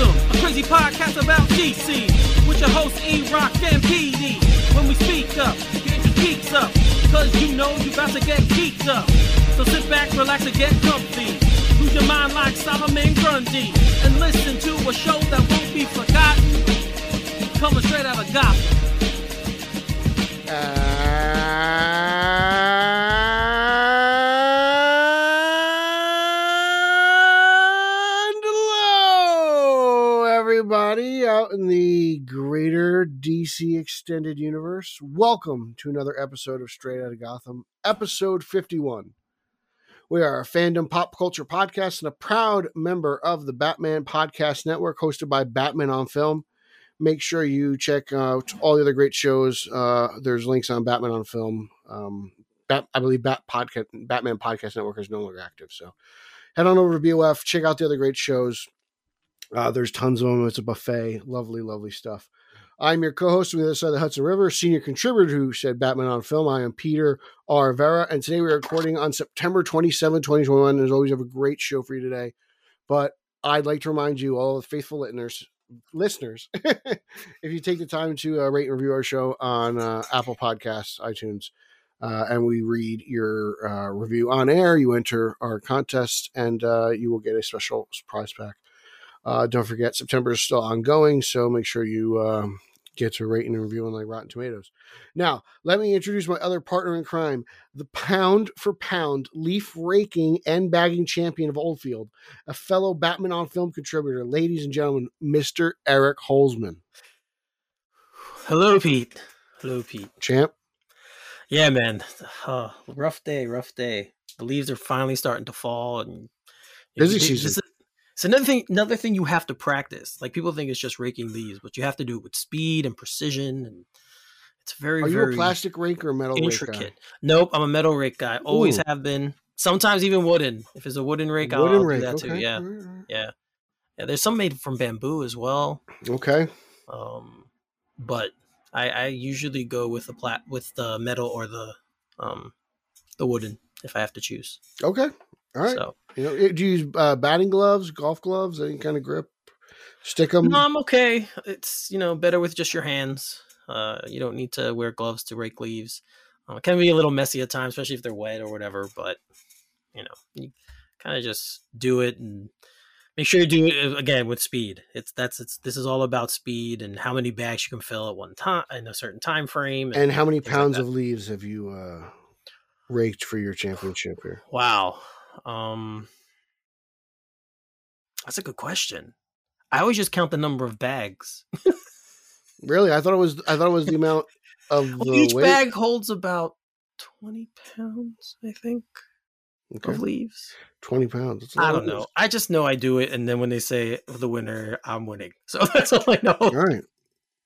Gotham, a crazy podcast about DC. With your hosts E Rock and PD. When we speak up, get your geeks up. Cause you know you about to get geeked up. So sit back, relax, and get comfy. Lose your mind like Solomon Grundy. And listen to a show that won't be forgotten. Coming straight out of Gotham. And out in the greater DC extended universe. Welcome to another episode of Straight Outta Gotham, episode 51. We are a fandom pop culture podcast and a proud member of the Batman Podcast Network, hosted by Batman on Film. Make sure you check out all the other great shows. Uh, there's links on Batman on Film. Um, Bat, I believe Bat Podcast, Batman Podcast Network is no longer active, so head on over to BOF, check out the other great shows. Uh, there's tons of them. It's a buffet. Lovely, lovely stuff. I'm your co-host on the other side of the Hudson River, senior contributor who said Batman on Film. I am Peter R. Vera, and today we're recording on September 27, 2021. As always, have a great show for you today. But I'd like to remind you, all the faithful listeners, listeners, if you take the time to uh, rate and review our show on uh, Apple Podcasts, iTunes, uh, and we read your uh, review on air. You enter our contest, and uh, you will get a special prize pack. Uh, don't forget, September is still ongoing, so make sure you um, get to rate and review on like Rotten Tomatoes. Now, let me introduce my other partner in crime, the pound for pound leaf raking and bagging champion of Oldfield, a fellow Batman on Film contributor, ladies and gentlemen, Mister Eric Holzman. Hello, Pete. Hello, Pete. Champ. Yeah, man. Uh, rough day, rough day. The leaves are finally starting to fall, and Busy this season. is- It's another thing. Another thing you have to practice. Like people think it's just raking leaves, but you have to do it with speed and precision, and it's very, Are you very a plastic rake or metal rake intricate. Nope, I'm a metal rake guy. Always Ooh. have been. Sometimes even wooden. If it's a wooden rake, I'll, Wooden I'll rake. do that too. Yeah, all right, all right. yeah, yeah. There's some made from bamboo as well. Okay. Um, but I, I usually go with the plat with the metal or the um the wooden if I have to choose. Okay. All right. So You know, do you use uh, batting gloves, golf gloves, any kind of grip? Stick them. no, I'm okay. It's you know better with just your hands. Uh, you don't need to wear gloves to rake leaves. Uh, it can be a little messy at times, especially if they're wet or whatever. But you know, you kind of just do it and make sure you do it uh, again with speed. It's that's it's this is all about speed and how many bags you can fill at one time in a certain time frame. and how many things like pounds of leaves have you uh, raked for your championship here? Wow. Um That's a good question. I always just count the number of bags. Really? I thought it was. I thought it was the amount of Well, the each weight. bag holds about 20 pounds, I think, Okay. of leaves. Twenty pounds. I don't know. I just know I do it and then when they say the winner, I'm winning. So that's all I know. All right.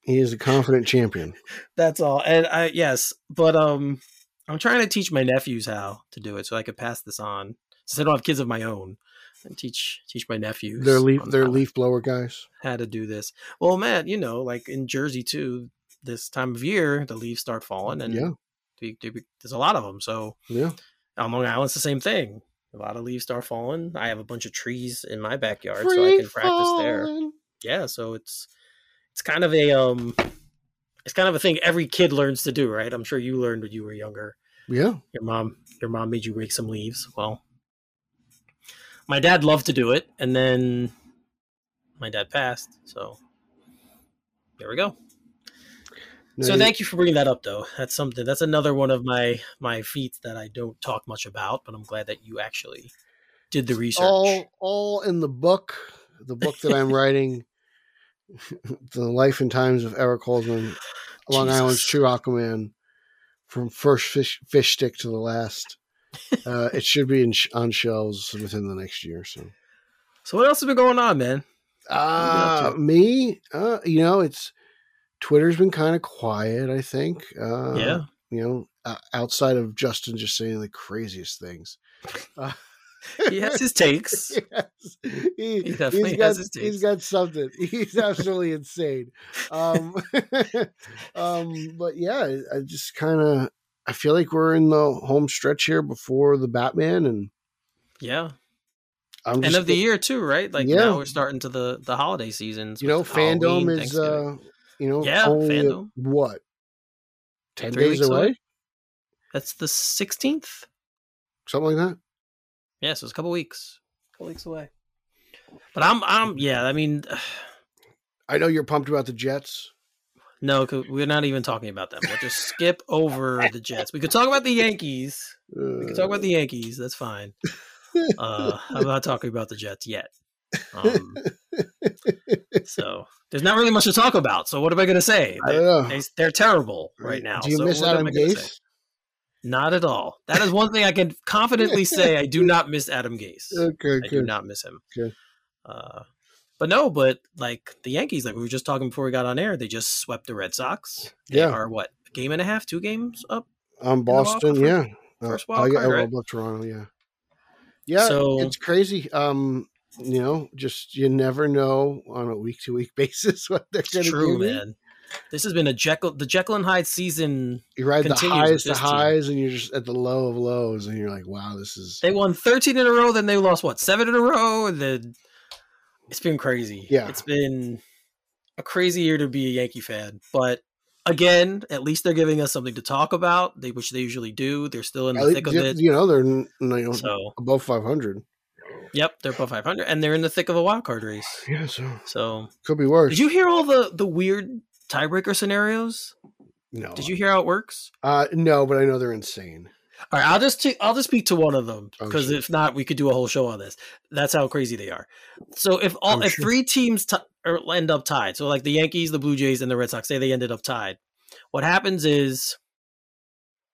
He is a confident champion. That's all. And I yes, but um I'm trying to teach my nephews how to do it so I could pass this on. Since I don't have kids of my own. And teach teach my nephews. They're leaf. They're leaf blower guys. how to do this. Well, Matt, you know, like in Jersey too, this time of year, the leaves start falling, and Yeah. there's a lot of them. So Yeah. on Long Island, it's the same thing. A lot of leaves start falling. I have a bunch of trees in my backyard, so I can practice there. Yeah, so it's it's kind of a um, it's kind of a thing every kid learns to do, right? I'm sure you learned when you were younger. Yeah. Your mom, your mom made you rake some leaves. Well, my dad loved to do it, and then my dad passed. So there we go. No, so you- thank you for bringing that up, though. That's something. That's another one of my my feats that I don't talk much about, but I'm glad that you actually did the research. all all in the book, the book that I'm writing, the life and times of Eric Holzman, Long. Island's true Aquaman, from first fish fish stick to the last. Uh, it should be in sh- on shelves within the next year. So, So what else has been going on, man? uh, me, uh, you know, it's Twitter's been kind of quiet. I think, uh, yeah, you know, uh, outside of Justin just saying the craziest things. Uh, he has his takes. yes. He, He definitely has got, his he's taste. got something. He's absolutely insane. Um, um, but yeah, I just kind of I feel like we're in the home stretch here before the Batman, and Yeah, I'm End of the year too, right? Like Yeah. now we're starting to the the holiday seasons. you know, with Halloween, fandom is uh, you know, Yeah, only, Fandom. what ten Three days away? away? That's the sixteenth. something like that. Yeah, so it's a couple weeks. a couple weeks away. But I'm I'm yeah, I mean I know you're pumped about the Jets. No, we're not even talking about them. We'll just skip over the Jets. We could talk about the Yankees. We can talk about the Yankees. That's fine. Uh, I'm not talking about the Jets yet. Um, so there's not really much to talk about. So what am I going to say? I They, don't know. they, they're terrible right now. Do you so miss Adam I? Gase? Not at all. That is one thing I can confidently say. I do not miss Adam Gase. Okay, I do not miss him. Good. Uh, but no, but like the Yankees, like we were just talking before we got on air, they just swept the Red Sox. They Yeah. are what a game and a half, two games up. Um, Boston, yeah. Uh, first wild I got card, I right? love Toronto, yeah. Yeah, So- it's crazy. Um, you know, just you never know on a week to week basis what they're going to true, do. man. This has been a Jekyll, the Jekyll and Hyde season. You ride the highs to this team. highs, and you're just at the low of lows, and you're like, "Wow, this is They won 13 in a row, then they lost what seven in a row, and then it's been crazy. Yeah. it's been a crazy year to be a Yankee fan. But again, at least they're giving us something to talk about, they, which they usually do. They're still in at the least, thick of it. you know they're you know So, above 500. yep, they're above 500, and they're in the thick of a wild card race. Yeah, so So, could be worse. did you hear all the the weird tiebreaker scenarios? No, Did you hear how it works? Uh, no, but I know they're insane. All right, I'll just t- I'll just speak to one of them Oh, because sure. if not, we could do a whole show on this. That's how crazy they are. So if all I'm if sure. three teams t- or end up tied, so like the Yankees, the Blue Jays, and the Red Sox, say they ended up tied, what happens is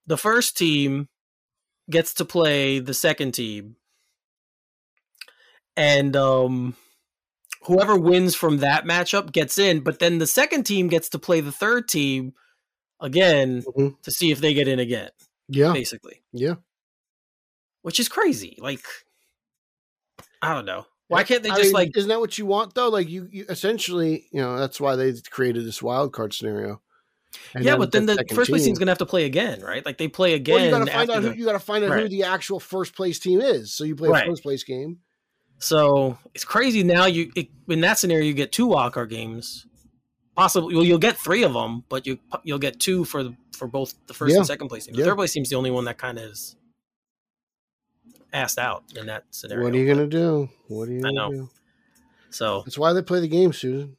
the first team gets to play the second team, and um, whoever wins from that matchup gets in. But then the second team gets to play the third team again Mhm. to see if they get in again, Yeah, basically yeah. which is crazy. Like, I don't know. Why can't they I just mean, like? Isn't that what you want though? Like you, you essentially, you know, that's why they created this wild card scenario. And Yeah, but then the second first place team- team's gonna have to play again, right? Like they play again. Well, you got to find out who the- you got to find out who the actual first place team is. So you play Right. a first place game. So it's crazy. Now you it, in that scenario you get two wild card games. Possibly, well, you'll get three of them, but you you'll get two for the, for both the first Yeah. and second place team. The Yeah. third place team's the only one that kind of is asked out in that scenario. What are you gonna do? What are you I gonna know. do? So That's why they play the game, Susan.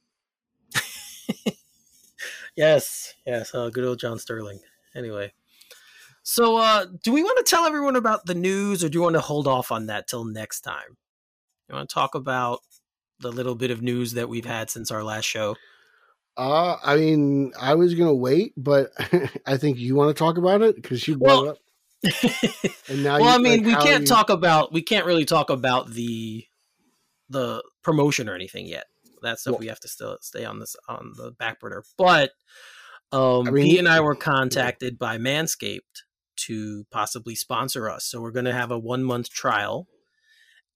Yes, yes. Uh, good old John Sterling. Anyway, so uh, do we want to tell everyone about the news, or do you want to hold off on that till next time? You want to talk about the little bit of news that we've had since our last show? Uh, I mean, I was gonna wait, but I think you want to talk about it because you brought Well, it up. And now, well, I mean, we can't you- talk about we can't really talk about the the promotion or anything yet. That stuff Well- we have to still stay on this on the back burner. But um, I mean- Pete and I were contacted by Manscaped to possibly sponsor us. So we're going to have a one month trial,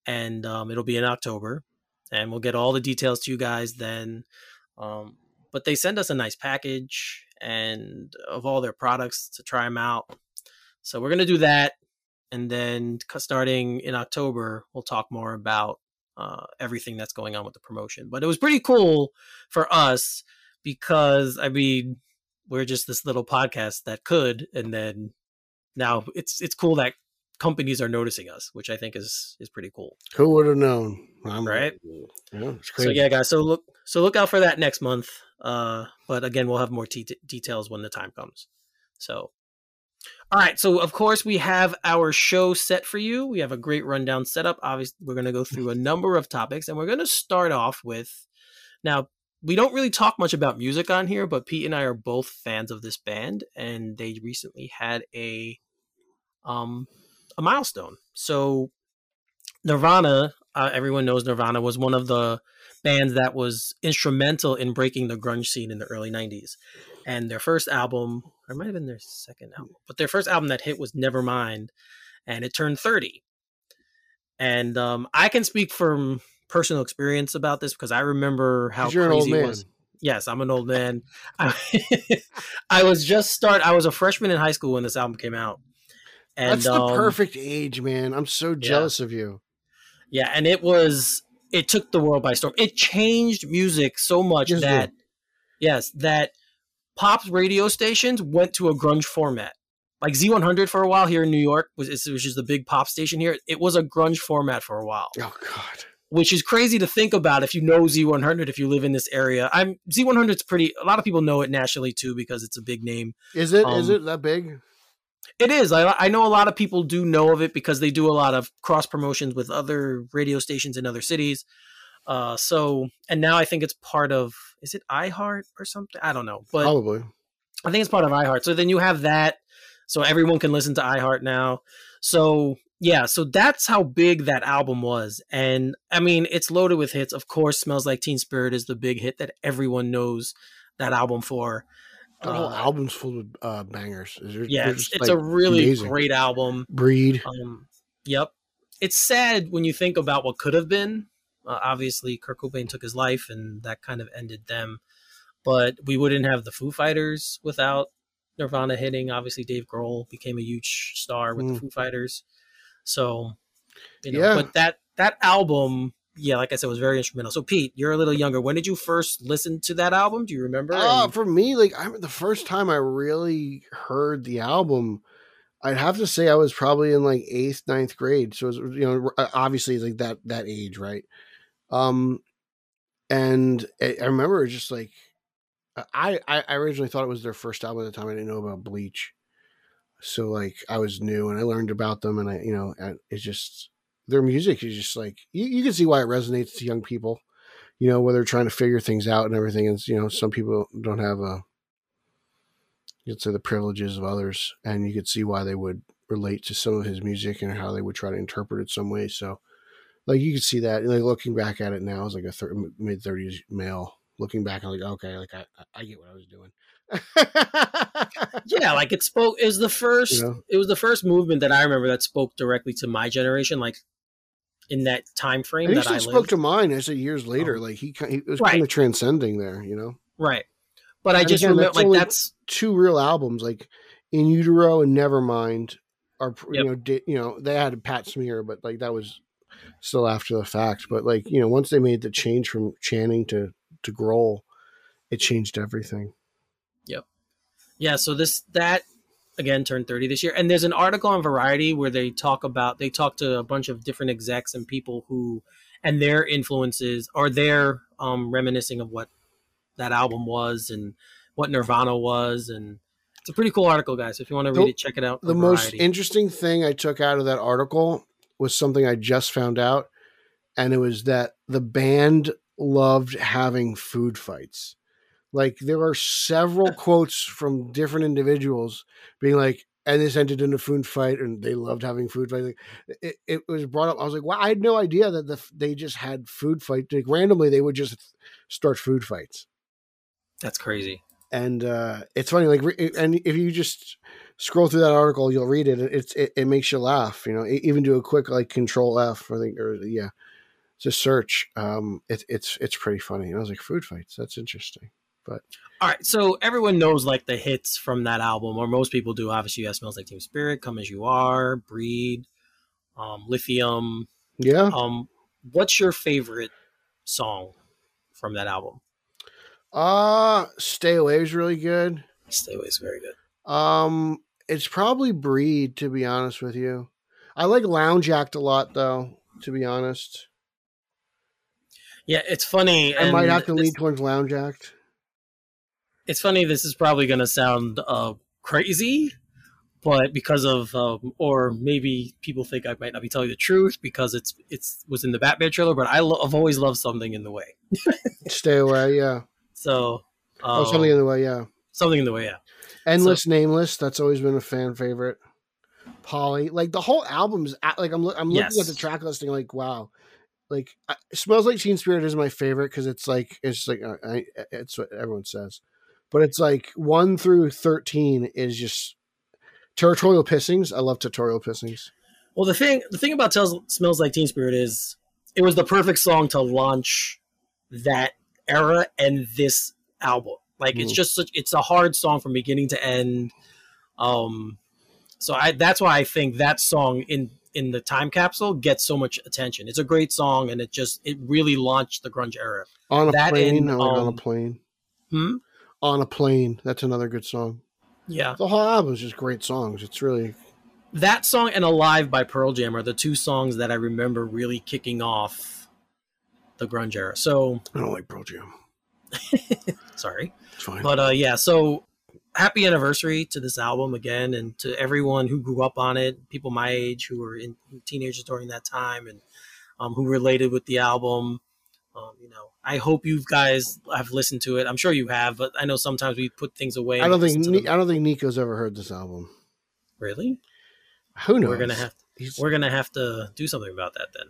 and um, it'll be in October, and we'll get all the details to you guys then. Um, but they send us a nice package and of all their products to try them out. So we're going to do that. And then starting in October, we'll talk more about uh, everything that's going on with the promotion. But it was pretty cool for us because, I mean, we're just this little podcast that could. And then now it's it's cool that companies are noticing us, which I think is is pretty cool. Who would have known? I'm, Right. Yeah, it's So yeah, guys. So look, so look out for that next month. Uh, but again, we'll have more te- details when the time comes. So, all right. So of course we have our show set for you. We have a great rundown setup. Obviously, we're going to go through a number of topics, and we're going to start off with. Now, we don't really talk much about music on here, but Pete and I are both fans of this band, and they recently had a, um, a milestone. So, Nirvana. Uh, everyone knows Nirvana was one of the bands that was instrumental in breaking the grunge scene in the early 90s. And their first album, or it might have been their second album, but their first album that hit was Nevermind, and it turned 30. And um, I can speak from personal experience about this because I remember how 'Cause you're an old crazy it was. Yes, I'm an old man. I, I was just start. I was a freshman in high school when this album came out. And That's the um, perfect age, man. I'm so jealous of you. Yeah, and it was it took the world by storm. It changed music so much Yes, that yes, that pop radio stations went to a grunge format. Like Z100 for a while here in New York was which is the big pop station here. It was a grunge format for a while, Oh God. which is crazy to think about if you know Z100 if you live in this area. I'm Z100's pretty a lot of people know it nationally too because it's a big name. Is it? Is Um, it that big? It is. I, I know a lot of people do know of it because they do a lot of cross promotions with other radio stations in other cities. Uh, so, and now I think it's part of, is it iHeart or something? I don't know, but Probably. I think it's part of iHeart. So then you have that. So everyone can listen to iHeart now. So yeah, so that's how big that album was. And I mean, it's loaded with hits. Of course, Smells Like Teen Spirit is the big hit that everyone knows that album for. That whole Uh, album's full of uh, bangers. Is there, Yeah, they're it's, it's like, a really amazing. great album. breed. Um, yep. It's sad when you think about what could have been. Uh, obviously, Kurt Cobain took his life, and that kind of ended them. But we wouldn't have the Foo Fighters without Nirvana hitting. Obviously, Dave Grohl became a huge star with Mm. the Foo Fighters. So, you know, Yeah. but that that album, yeah, like I said, it was very instrumental. So, Pete, you're a little younger. When did you first listen to that album? Do you remember? Uh, And- for me, like I the first time I really heard the album, I'd have to say I was probably in like eighth, ninth grade. So it was, you know, uh, obviously it's like that that age, right? Um, and I, I remember it just like I I I originally thought it was their first album at the time. I didn't know about Bleach, so like I was new and I learned about them, and I you know it's just their music is just like you, you can see why it resonates to young people you know, where they're trying to figure things out and everything. And, you know, some people don't have uh, a, you'd say the privileges of others. And you could see why they would relate to some of his music and how they would try to interpret it some way. So, like, you could see that. Like, looking back at it now as like a thir- mid 30s male, looking back, I'm like, okay, like, I, I get what I was doing. yeah like it spoke was the first You know? it was the first movement that i remember that spoke directly to my generation like in that time frame And he that i still spoke to mine. I said years later, Um, like he, he was right. kind of transcending there, you know. right but i just again, remember like that's two real albums, like In Utero and Nevermind, are Yep. you know di- you know they had a Pat Smear, but like that was still after the fact. But like you know once they made the change from Channing to to Grohl, it changed everything. Yep. Yeah so this that again turned 30 this year. And there's an article on variety where they talk about they talk to a bunch of different execs and people who and their influences or their um reminiscing of what that album was and what nirvana was. And it's a pretty cool article guys if you want to read The- it check it out The most interesting thing I took out of that article was something I just found out, and it was that the band loved having food fights. Like there are several quotes from different individuals being like, and this ended in a food fight, and they loved having food fights. Like, it, it was brought up. I was like, wow, I had no idea that the, they just had food fights. Like randomly, they would just start food fights that's crazy and uh, it's funny like re- and if you just scroll through that article you'll read it it's it, it makes you laugh you know even do a quick like control f i think or yeah just search um it, it's it's pretty funny and i was like food fights that's interesting All right, so everyone knows like the hits from that album, or most people do. Obviously, you have "Smells Like Teen Spirit," "Come as You Are," "Breed," um, "Lithium." yeah Um, what's your favorite song from that album? uh stay away is really good Stay Away is very good. um it's probably breed to be honest with you i like lounge act a lot though to be honest Yeah, it's funny. i might have to lean towards lounge act It's funny. This is probably going to sound uh, crazy, but because of, um, or maybe people think I might not be telling the truth because it's it's was in the Batman trailer. But I lo- I've always loved something in the way. stay away yeah So oh um, something in the way yeah something in the way. Yeah. Endless, nameless. That's always been a fan favorite. Polly, like the whole album's at, like I'm I'm looking at the track listing, like wow, like I, smells like Teen Spirit is my favorite because it's like it's like uh, I, it's what everyone says, but it's like one through thirteen is just territorial pissings. I love territorial pissings. Well, the thing the thing about Tells, "Smells Like Teen Spirit" is it was the perfect song to launch that era and this album. Like it's Mhm. just such, it's a hard song from beginning to end. Um, so I that's why I think that song in in the time capsule gets so much attention. It's a great song, and it just it really launched the grunge era. On a That plane, and, like on a um, plane. Hmm. On a plane. That's another good song. Yeah, The whole album is just great songs. It's really that song and "Alive" by Pearl Jam are the two songs that I remember really kicking off the grunge era. So I don't like Pearl Jam. sorry. It's fine. But uh, yeah, so happy anniversary to this album again, and to everyone who grew up on it, people my age who were in teenagers during that time, and um, who related with the album. Um, you know, I hope you guys have listened to it. I'm sure you have, but I know sometimes we put things away. I don't think Ni- I don't think Nico's ever heard this album. really. Who knows? We're gonna have He's, we're gonna have to do something about that then.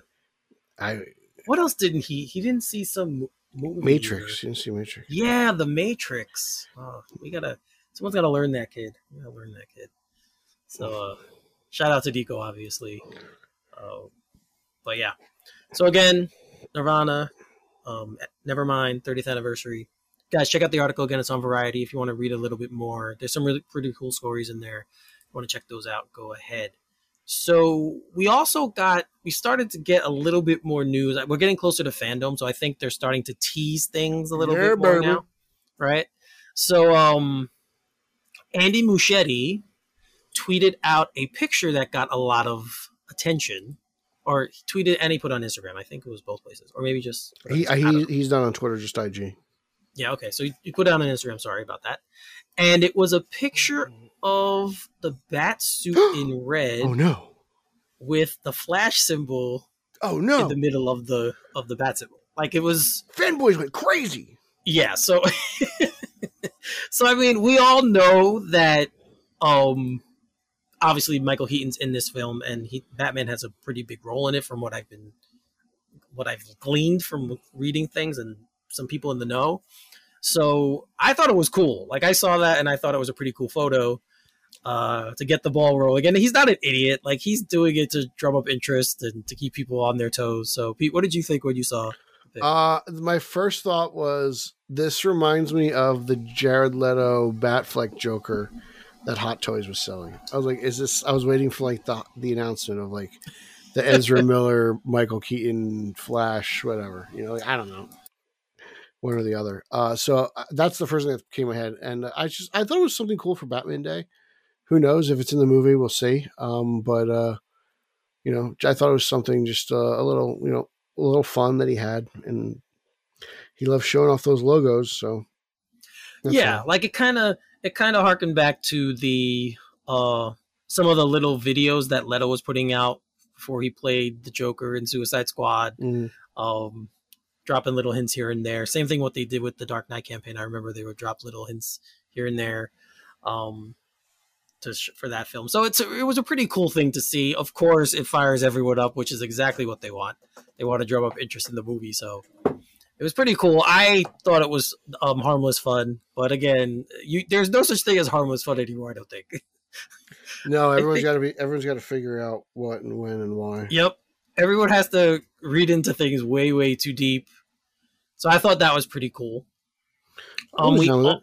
I What else didn't he? He didn't see some movie. Matrix. or- You didn't see Matrix. Yeah, the Matrix. Oh, we gotta. Someone's gotta learn that kid. We gotta learn that kid. So, uh, shout out to Deco, obviously. Uh, but yeah. So again, Nirvana. Um, Nevermind, 30th anniversary. Guys, check out the article again. It's on Variety if you want to read a little bit more. There's some really pretty cool stories in there. If you want to check those out, go ahead. So we also got we started to get a little bit more news. We're getting closer to fandom, so I think they're starting to tease things a little Yeah, bit more baby. now, right? So um, Andy Muschietti tweeted out a picture that got a lot of attention, or he tweeted and he put on Instagram. I think it was both places, or maybe just He, Instagram. I don't he he's not on Twitter, just IG. Yeah, okay. So you, you put it on Instagram. Sorry about that. And it was a picture of the bat suit in red Oh no! with the flash symbol Oh no! in the middle of the of the bat symbol. Like it was Fanboys went crazy. yeah, so so I mean, we all know that um obviously Michael Keaton's in this film and he Batman has a pretty big role in it from what I've been what I've gleaned from reading things and some people in the know. So I thought it was cool. Like I saw that and I thought it was a pretty cool photo uh, to get the ball rolling. And he's not an idiot. Like he's doing it to drum up interest and to keep people on their toes. So Pete, what did you think when you saw? Uh, my first thought was this reminds me of the Jared Leto Batfleck Joker that Hot Toys was selling. I was like, is this? I was waiting for like the the announcement of like the Ezra Miller, Michael Keaton, Flash, whatever. You know, like, I don't know, one or the other. Uh, so uh, that's the first thing that came to my head, and I just I thought it was something cool for Batman Day. Who knows if it's in the movie? We'll see. Um, but uh, you know, I thought it was something just uh, a little, you know, a little fun that he had, and he loved showing off those logos. So yeah, all. like it kind of it kind of harkened back to the uh some of the little videos that Leto was putting out before he played the Joker in Suicide Squad. Mm, Um, dropping little hints here and there. Same thing what they did with the Dark Knight campaign. I remember they would drop little hints here and there. Um, to sh- for that film, so it's a, it was a pretty cool thing to see. Of course, it fires everyone up, which is exactly what they want. They want to drum up interest in the movie, so it was pretty cool. I thought it was um, harmless fun, but again, you there's no such thing as harmless fun anymore. I don't think. no, everyone's got to be. Everyone's got to figure out what and when and why. Yep. Everyone has to read into things way, way too deep. So I thought that was pretty cool. Um, we, with it.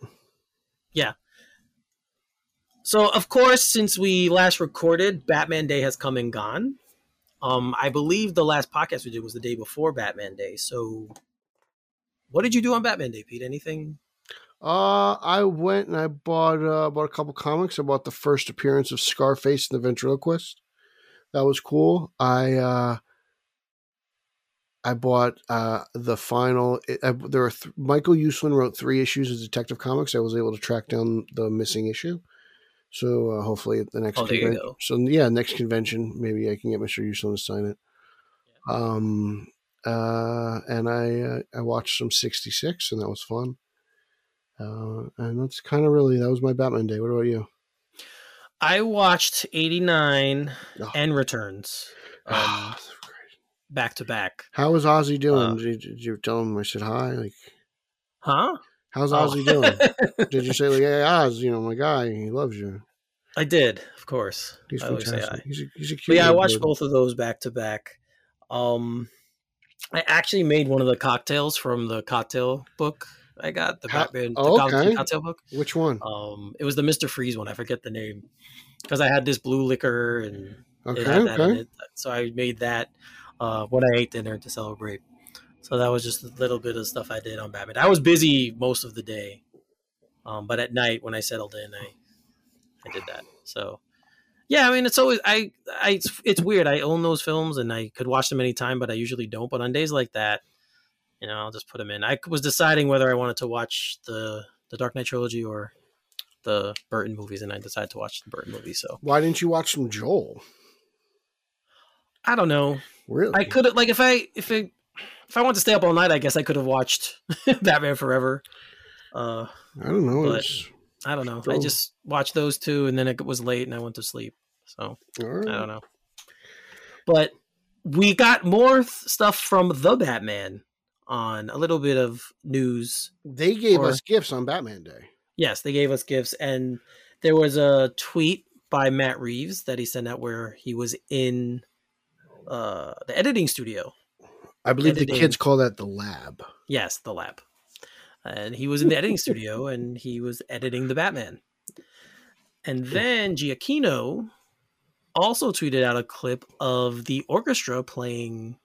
so of course, since we last recorded, Batman Day has come and gone. Um, I believe the last podcast we did was the day before Batman Day. So, what did you do on Batman Day, Pete? Anything? Uh, I went and I bought uh, bought a couple comics. I bought the first appearance of Scarface in the Ventriloquist. That was cool. I uh, I bought uh, the final. It, I, there are th- Michael Uslan wrote three issues of Detective Comics. I was able to track down the missing issue. So uh, hopefully at the next Oh, go. so yeah next convention maybe I can get Mr. Uslan to sign it. Um uh and I uh, I watched some 66 and that was fun. Uh, and that's kind of really that was my Batman day. What about you? I watched 89 Oh. and Returns um, Ah, back to back. How was Ozzy doing? Uh, did, you, did you tell him I said hi? Like, Huh? how's Oh. Ozzy doing? Did you say like, "Hey Oz, you know my guy, he loves you. I did, of course. He's I fantastic. hi. He's a he's a cute." But yeah, I watched both of those back to back. Um, I actually made one of the cocktails from the cocktail book. I got the How- Batman the oh, cocktail- okay. cocktail book. Which one? Um, it was the Mister Freeze one. I forget the name because I had this blue liquor and It Okay, had that in okay. it. So I made that uh, when I ate dinner to celebrate. So that was just a little bit of stuff I did on Batman. I was busy most of the day, um, but at night when I settled in, I I did that. So yeah, I mean it's always I I it's, it's weird. I own those films and I could watch them anytime, but I usually don't. But on days like that, you know, I'll just put them in. I was deciding whether I wanted to watch the the Dark Knight trilogy or the Burton movies, and I decided to watch the Burton movies. So Why didn't you watch some Joel? I don't know. Really? I could have like if I if it if I wanted to stay up all night, I guess I could have watched Batman Forever. Uh, I don't know. but- It's, I don't know. I just watched those two, and then it was late, and I went to sleep. So right. I don't know. But we got more th- stuff from the Batman on a little bit of news. They gave Or- us gifts on Batman Day. Yes, they gave us gifts, and there was a tweet by Matt Reeves that he sent out where he was in uh, the editing studio. I believe the kids call that the lab. Yes, the lab. And he was in the editing studio and he was editing the Batman. And then Giacchino also tweeted out a clip of the orchestra playing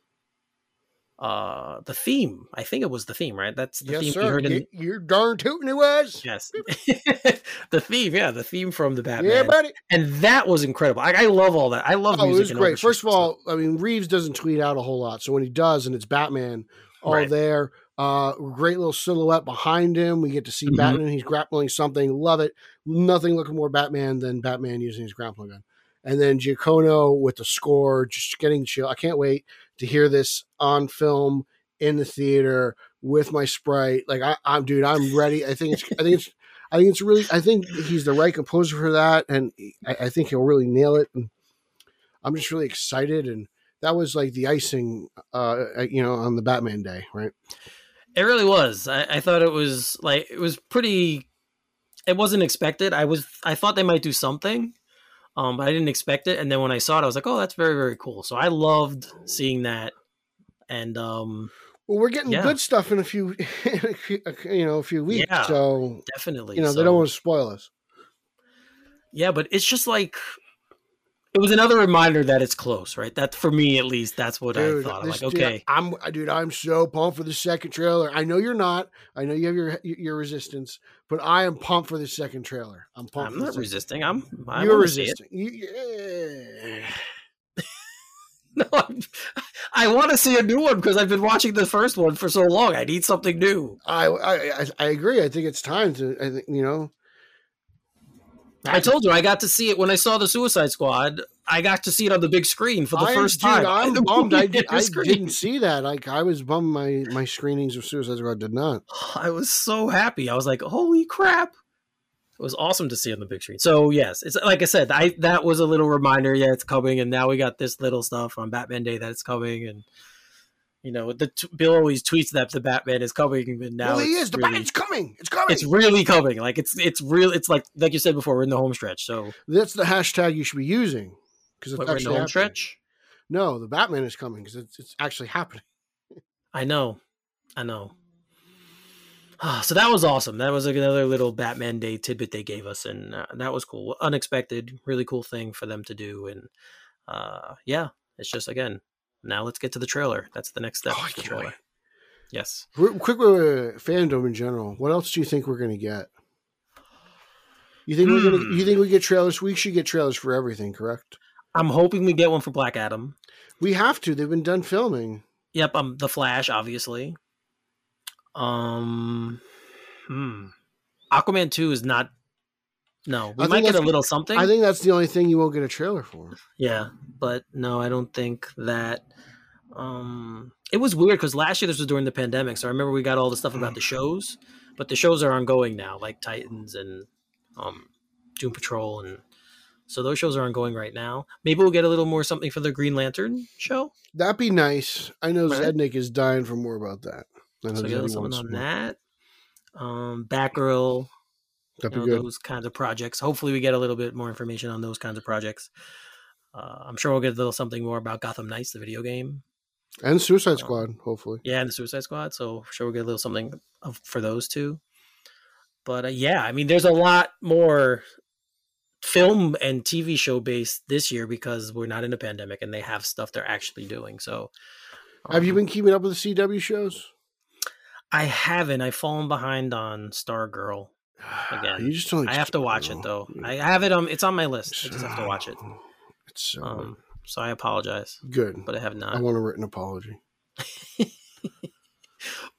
uh the theme. I think it was the theme, right? That's the yes, theme sir. we heard in You- You're darn tootin' it was. Yes. the theme, yeah, the theme from the Batman. Yeah, buddy. and that was incredible. I, I love all that. I love Oh, it music. was and great. First of all, I mean, Reeves doesn't tweet out a whole lot. So when he does and it's Batman all Right. there, uh, great little silhouette behind him. We get to see Mhm. Batman. He's grappling something. Love it. Nothing looking more Batman than Batman using his grappling gun. And then Giacchino with the score, just getting chill. I can't wait to hear this on film in the theater with my sprite. Like I, I'm, dude, I'm ready. I think it's, I think it's, I think it's really, I think he's the right composer for that, and I, I think he'll really nail it. And I'm just really excited. And that was like the icing, uh, you know, on the Batman day, right? It really was. I, I thought it was like it was pretty. It wasn't expected. I was. I thought they might do something, um, but I didn't expect it. And then when I saw it, I was like, "Oh, that's very very cool." So I loved seeing that. And um, Well, we're getting Yeah. good stuff in a few, in a you know, a few weeks. Yeah. So definitely, you know, so, they don't want to spoil us. Yeah, but it's just like it was another reminder that it's close, right? That for me at least, that's what Dude, I thought. I'm like, dude, okay, I'm dude. I'm so pumped for the second trailer. I know you're not. I know you have your your resistance, but I am pumped for the second trailer. I'm pumped. I'm for not resisting. I'm. I You're wanna see it. resisting. You, yeah. No, I'm, I want to see a new one because I've been watching the first one for so long. I need something new. I, I I I agree. I think it's time to. I think you know. I told you I got to see it when I saw the Suicide Squad. I got to see it on the big screen for the I- first dude, time. I'm bummed. I, did, I didn't see that. Like I was bummed. My my screenings of Suicide Squad did not. I was so happy. I was like, "Holy crap!" It was awesome to see on the big screen. So yes, it's like I said. I that was a little reminder. Yeah, it's coming, and now we got this little stuff on Batman Day that it's coming, and you know, the t- Bill always tweets that the Batman is coming, and now well, he is. The really, Batman's coming. It's coming. it's really coming. Like it's it's real. It's like like you said before, we're in the home stretch. So That's the hashtag you should be using because it's what, we're in the actually home stretch. No, the Batman is coming because it's it's actually happening. I know, I know. So that was awesome. That was like another little Batman Day tidbit they gave us, and uh, that was cool. Unexpected, really cool thing for them to do, and uh, yeah, it's just again. Now let's get to the trailer. That's the next step. Oh, I the can't trailer. wait. Yes. Real quick uh, fandom in general. What else do you think we're going to get? You think we're gonna? Hmm. You think we get trailers? We should get trailers for everything, correct? I'm hoping we get one for Black Adam. We have to. They've been done filming. Yep, um, the Flash, obviously. Um, hmm. Aquaman two is not. No, we I might get a little something. I think that's the only thing you won't get a trailer for. Yeah, but no, I don't think that. Um, it was weird because last year this was during the pandemic, so I remember we got all the stuff about the shows, but the shows are ongoing now, like Titans and um, Doom Patrol, and so those shows are ongoing right now. Maybe we'll get a little more something for the Green Lantern show. That'd be nice. I know Right. Zednik is dying for more about that. I know So get a Zednik little something on more. that. Um, Batgirl, That'd you know, good. those kinds of projects. Hopefully, we get a little bit more information on those kinds of projects. Uh, I'm sure we'll get a little something more about Gotham Knights, the video game. And Suicide Um, Squad, hopefully. Yeah, and the Suicide Squad. So sure we'll get a little something of, for those two. But uh, yeah, I mean, there's a lot more film and TV show based this year because we're not in a pandemic and they have stuff they're actually doing. So, Have you um, been keeping up with the CW shows? I haven't. I've fallen behind on Stargirl. Again, you just don't. I have to watch it though. I have it. Um, it's on my list. I just have to watch it. It's so Um, so I apologize, good. but I have not. I want a written apology.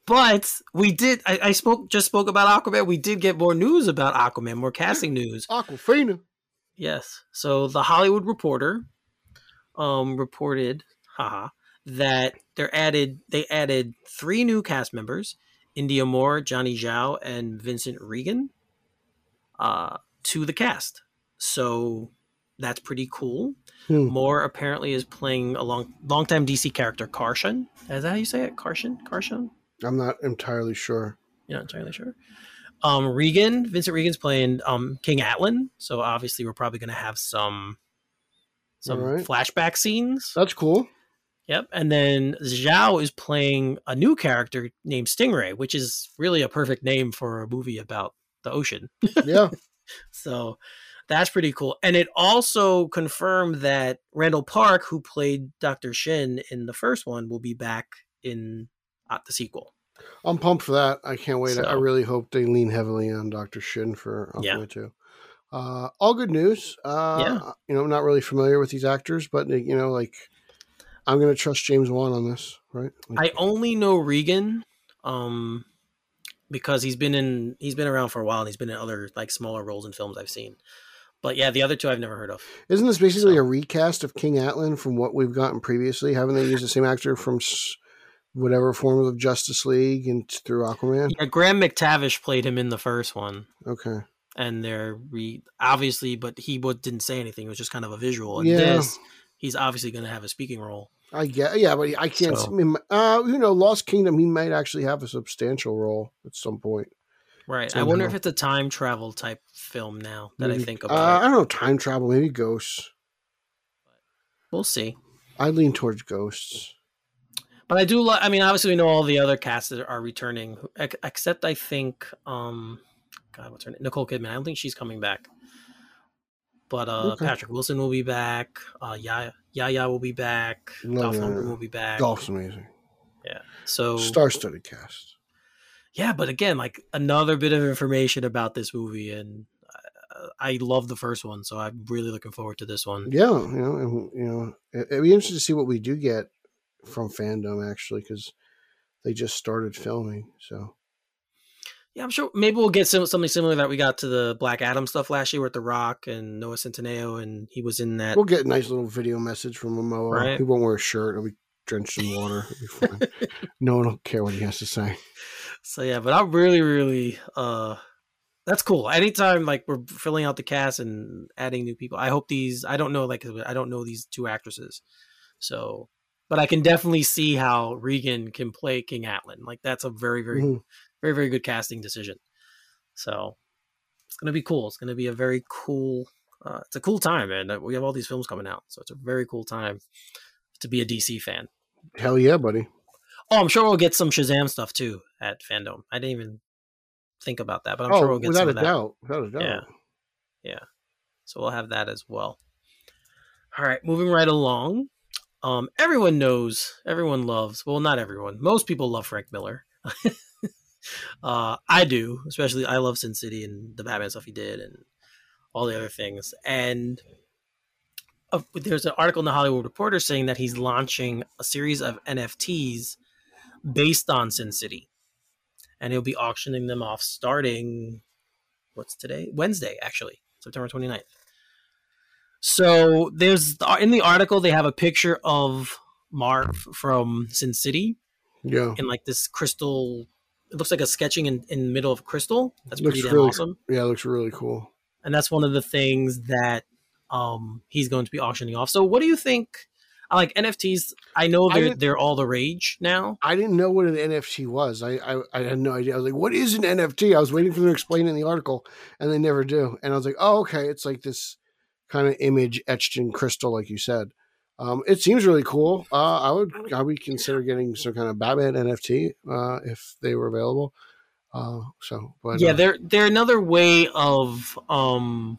But we did. I, I spoke just spoke about Aquaman. We did get more news about Aquaman, more casting news. Aquafina. Yes. So the Hollywood Reporter um reported, haha, that they're added they added three new cast members, Indya Moore, Jani Zhao, and Vincent Regan, uh, to the cast. So that's pretty cool. Hmm. Moore apparently is playing a long longtime DC character, Karshon. Is that how you say it? Karshon? Karshon? I'm not entirely sure. You're not entirely sure. Um, Regan, Vincent Regan's playing um, King Atlan, so obviously we're probably going to have some some Alright. flashback scenes. That's cool. Yep, and then Zhao is playing a new character named Stingray, which is really a perfect name for a movie about the ocean. Yeah. So that's pretty cool. And it also confirmed that Randall Park, who played Dr. Shin in the first one, will be back in uh, the sequel. I'm pumped for that. I can't wait. I really hope they lean heavily on Dr. Shin for Aquaman Yeah. too. Uh, all good news. Uh, Yeah. You know, I'm not really familiar with these actors, but you know, like, I'm going to trust James Wan on this, right? Like, I only know Regan um because he's been in he's been around for a while and he's been in other like smaller roles in films I've seen. But yeah, the other two I've never heard of. Isn't this basically so- a recast of King Atlan from what we've gotten previously? Haven't they used the same actor from whatever form of Justice League and through Aquaman? Yeah, Graham McTavish played him in the first one, Okay. and they're re obviously, but he didn't say anything. It was just kind of a visual. In Yeah. this, he's obviously going to have a speaking role. I get, yeah, but I can't. So- I mean, uh, you know, Lost Kingdom, he might actually have a substantial role at some point. Right. I wonder if it's a time travel type film now that Maybe- I think Uh, about I don't know, time travel, maybe ghosts. We'll see. I lean towards ghosts. But I do like. I mean, obviously, we know all the other casts that are returning, except I think, um, God, what's her name? Nicole Kidman. I don't think she's coming back. But uh, Okay. Patrick Wilson will be back. Uh, Yaya, Yaya will be back. Love Dolph. Lundgren will be back. Golf's amazing. Yeah. So Star-studded cast. yeah, but again, like another bit of information about this movie, and uh, I love the first one, so I'm really looking forward to this one. Yeah, you know, and, you know, it, it'd be interesting to see what we do get from fandom actually, because they just started filming. So Yeah, I'm sure maybe we'll get some, something similar that we got to the Black Adam stuff last year with The Rock and Noah Centineo, and he was in that. we'll get a nice little video message from Momoa. Right. He won't wear a shirt. He'll be drenched in water. It'll no one will care what he has to say. So yeah, but I'm really, really uh that's cool. Anytime like we're filling out the cast and adding new people, I hope these I don't know like I don't know these two actresses. So but I can definitely see how Regan can play King Atlan. Like that's a very, very, Mhm. very, very good casting decision. So it's gonna be cool. It's gonna be a very cool uh it's a cool time, and we have all these films coming out. So it's a very cool time to be a DC fan. Hell yeah, buddy. Oh, I'm sure we'll get some Shazam stuff too at fandom. I didn't even think about that, but I'm oh, sure we'll get without some a of that. doubt. Without a doubt. Yeah, Yeah. So we'll have that as well. All right, moving right along. Um, everyone knows, everyone loves. Well, not everyone. Most people love Frank Miller. uh, I do, especially. I love Sin City and the Batman stuff he did, and all the other things. And uh, there's an article in the Hollywood Reporter saying that he's launching a series of NFTs based on Sin City, and he'll be auctioning them off starting what's today? Wednesday, actually, September 29th. So there's in the article they have a picture of Marv from Sin City Yeah. in like this crystal. It looks like a sketching in, in the middle of crystal. That's pretty really- awesome. Yeah, it looks really cool. And that's one of the things that um he's going to be auctioning off. So what do you think? I Like NFTs, I know they're didn't- they're all the rage now. I didn't know what an NFT was. I, I I had no idea. I was like, "What is an NFT?" I was waiting for them to explain it in the article, and they never do. And I was like, "Oh, okay. It's like this kind of image etched in crystal, like you said." Um, it seems really cool. Uh, I would I would consider getting some kind of Batman NFT uh, if they were available. Uh, so, but yeah, uh, they're they're another way of um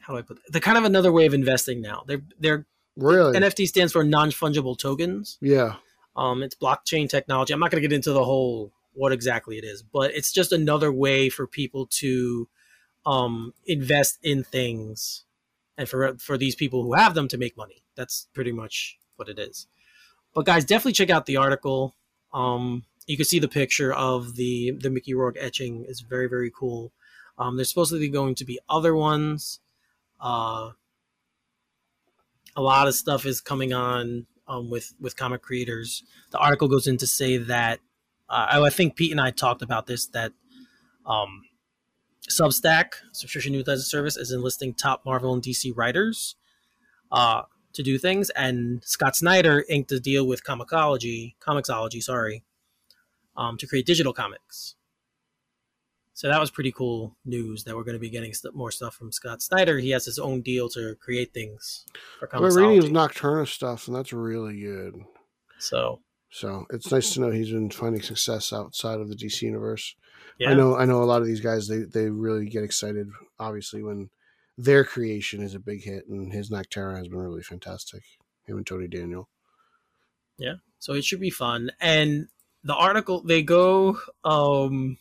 how do I put it? they're kind of another way of investing now. They're they're Really? NFT stands for non fungible tokens. yeah. Um, it's blockchain technology. I'm not going to get into the whole what exactly it is, but it's just another way for people to um, invest in things, and for for these people who have them to make money. That's pretty much what it is. But guys, definitely check out the article. Um, you can see the picture of the the Mickey Rourke etching is very very cool. Um, there's supposedly going to be other ones. Uh, a lot of stuff is coming on um, with with comic creators. The article goes in to say that uh, I think Pete and I talked about this that um, Substack subscription newsletter service is enlisting top Marvel and DC writers uh, to do things, and Scott Snyder inked a deal with Comicology, Comixology, sorry, um, to create digital comics. So that was pretty cool news that we're going to be getting st- more stuff from Scott Snyder. He has his own deal to create things for We're reading his. Nocterra stuff, and that's really good. So So it's nice to know he's been finding success outside of the DC universe. yeah, I know I know a lot of these guys they, they really get excited obviously when their creation is a big hit and his Nocterra has been really fantastic. Him and Tony Daniel. Yeah. So it should be fun. And the article they go, um,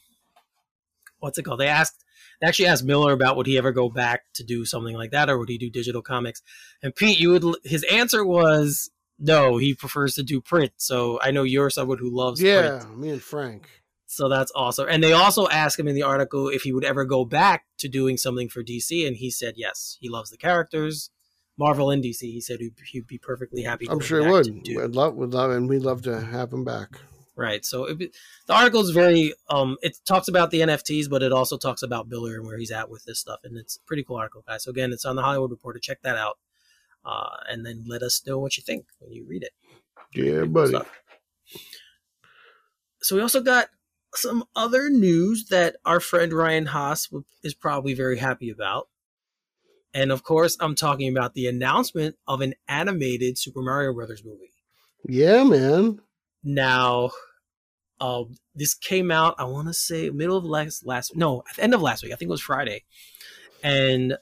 what's it called? They asked, they actually asked Miller about would he ever go back to do something like that, or would he do digital comics? And Pete, you would his answer was no, he prefers to do print. So I know you're someone who loves Yeah, print. me and Frank. So that's awesome. And they also asked him in the article if he would ever go back to doing something for DC, and he said yes. He loves the characters, Marvel and DC. He said he'd, he'd be perfectly happy. I'm sure he would. I'd love would love and we'd love to have him back. Right. So it, the article is very um it talks about the NFTs, but it also talks about Miller and where he's at with this stuff, and it's a pretty cool article, guys. So again, it's on the Hollywood Reporter. Check that out, uh, and then let us know what you think when you read it. Yeah, buddy. stuff. So we also got some other news that our friend Ryan Haas w- is probably very happy about. And of course, I'm talking about the announcement of an animated Super Mario Brothers movie. Yeah, man. Now, uh, this came out, I want to say middle of last last no, at the end of last week. I think it was Friday, and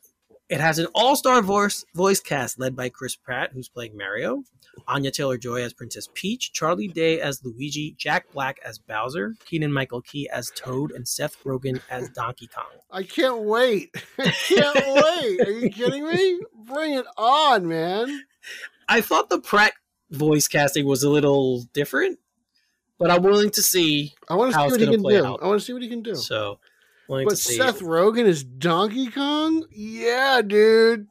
it has an all-star voice voice cast led by Chris Pratt, who's playing Mario, Anya Taylor Joy as Princess Peach, Charlie Day as Luigi, Jack Black as Bowser, Keegan Michael Key as Toad, and Seth Rogen as Donkey Kong. I can't wait. I can't wait. Are you kidding me? Bring it on, man. I thought the Pratt voice casting was a little different, but I'm willing to see. I want to see what he can do. out. I want to see what he can do. So, willing But see. Seth Rogen is Donkey Kong? Yeah, dude.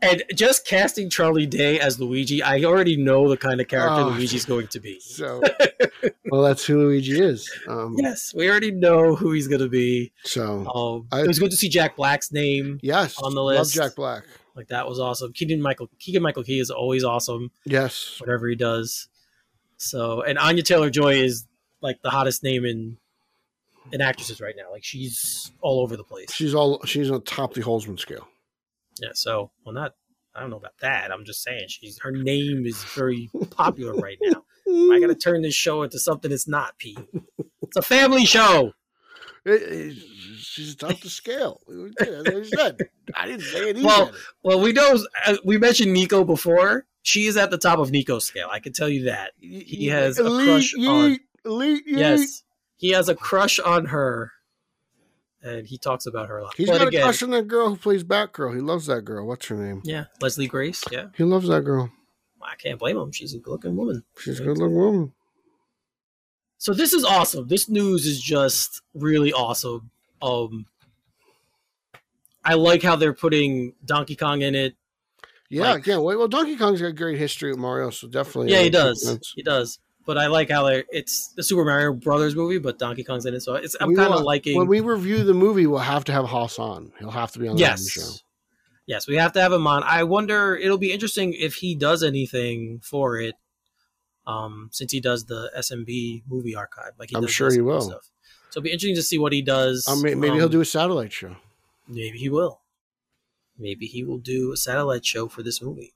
And just casting Charlie Day as Luigi, I already know the kind of character Oh. Luigi's going to be. So, well, that's who Luigi is. Um, Yes, we already know who he's going to be. So, Um, I- it was good to see Jack Black's name. yes, on the list. love. Jack Black. Like that was awesome. Keegan Michael Keegan Michael Key is always awesome, Yes, whatever he does. So, and Anya Taylor Joy is like the hottest name in in actresses right now. Like she's all over the place. she's all she's on top the Holzman scale. Yeah. So, well, not. I don't know about that. I'm just saying she's her name is very popular right now. I got to turn this show into something it's not, Pete. It's a family show. It- it- she's top the scale. I didn't say it either. Well, Well, we know we mentioned Nico before. She is at the top of Nico's scale. I can tell you that. he has a crush on- yeet, elite, yeet. Yes, he has a crush on her, and he talks about her a lot. He's but got again, a crush on that girl who plays Batgirl. He loves that girl. What's her name? yeah, Leslie Grace. Yeah, He loves that girl. I can't blame him. She's a good-looking woman. She's a good looking woman. So this is awesome. This news is just really awesome. Um, I like how they're putting Donkey Kong in it. Yeah, Like- yeah. Well, well, Donkey Kong's got a great history with Mario, so definitely. Yeah, uh, he does. He does. But I like how they're, it's the Super Mario Brothers movie, but Donkey Kong's in it. So it's I'm kind of liking. When we review the movie, we'll have to have Haas on. He'll have to be on the yes, show. yes, we have to have him on. I wonder. It'll be interesting if he does anything for it. Um, since he does the SMB movie archive, like he I'm does sure he will. Stuff. So it'll be interesting to see what he does. Mean, maybe he'll Um, do a satellite show. Maybe he will. Maybe he will do a satellite show for this movie.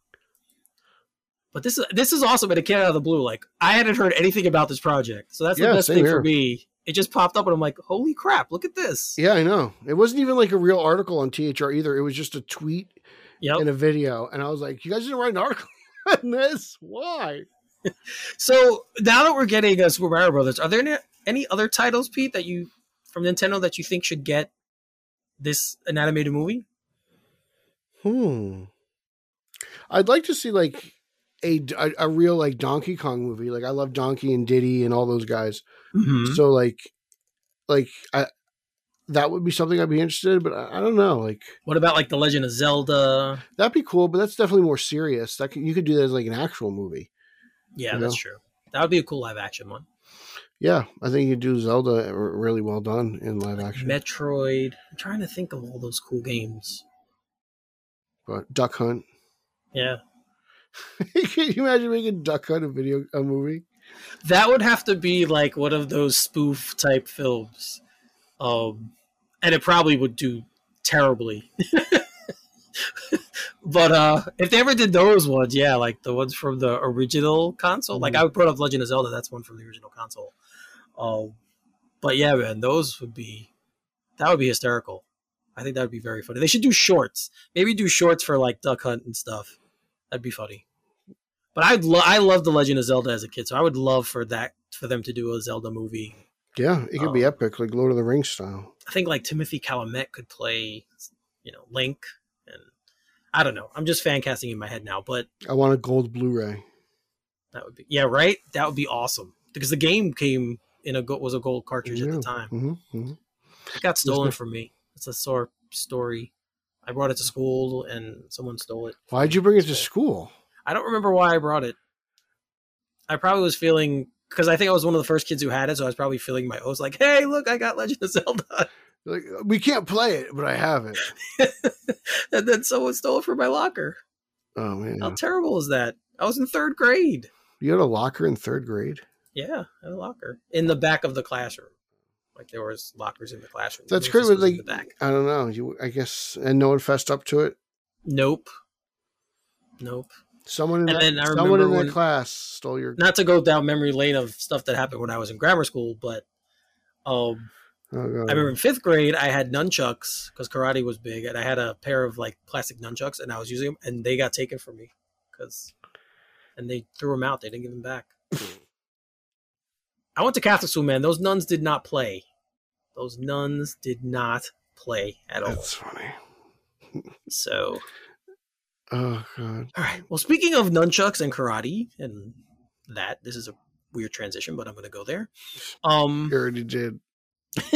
But this is this is awesome, and it came out of the blue. Like I hadn't heard anything about this project, so that's Yeah, the best thing here. for me it just popped up, and I'm like, holy crap! Look at this. Yeah, I know. It wasn't even like a real article on THR either. It was just a tweet Yep. and a video, and I was like, "You guys didn't write an article on this? Why?" So now that we're getting uh, Super Mario Brothers, are there any, any other titles, Pete, that you from Nintendo that you think should get this an animated movie? Hmm. I'd like to see like a, a a real like Donkey Kong movie. Like I love Donkey and Diddy and all those guys. Mm-hmm. So like, like I that would be something I'd be interested. in, But I, I don't know. Like What about like the Legend of Zelda? that'd be cool. But that's definitely more serious. That could, you could do that as like an actual movie. Yeah, that's know? true. That would be a cool live action one. Yeah, I think you could do Zelda really well done in live action. Metroid. I'm trying to think of all those cool games. but Duck Hunt. Yeah. Can you imagine making Duck Hunt a video a movie? That would have to be like one of those spoof type films. Um and it probably would do terribly. but uh if they ever did those ones, yeah, like the ones from the original console, like Mhm. I would put up Legend of Zelda, that's one from the original console. Um but yeah, man, those would be that would be hysterical. I think that would be very funny. They should do shorts. Maybe do shorts for like Duck Hunt and stuff. That'd be funny. But I'd lo- I loved the Legend of Zelda as a kid, so I would love for that for them to do a Zelda movie. Yeah, it could be Oh. epic, like Lord of the Rings style. I think like Timothée Chalamet could play, you know, Link, and I don't know. I'm just fan casting in my head now, but I want a gold Blu-ray. that would be yeah, right. That would be awesome because the game came in a was a gold cartridge at the time. hmm hmm It got stolen from me. It's a sore story. I brought it to school and someone stole it. Why'd you bring it to school? I don't remember why I brought it. I probably was feeling because I think I was one of the first kids who had it, so I was probably feeling my oats like, "Hey, look, I got Legend of Zelda," Like we can't play it, but I have it. and then someone stole it from my locker. Oh man, How terrible is that? I was in third grade. you had a locker in third grade. Yeah, I had a locker in the back of the classroom. Like there was lockers in the classroom. That's great. in like, the back. I don't know. You, I guess, and no one fessed up to it. Nope. Nope. Someone in And that, then I someone in that class stole your. Not to go down memory lane of stuff that happened when I was in grammar school, but um, Oh, I remember in fifth grade, I had nunchucks because karate was big, and I had a pair of like plastic nunchucks, and I was using them, and they got taken from me because, and they threw them out. They didn't give them back. I went to Catholic school, man. Those nuns did not play. Those nuns did not play at all. That's funny. So, Oh god. all right. Well, speaking of nunchucks and karate and that, this is a weird transition, but I'm going to go there. Um, You already did.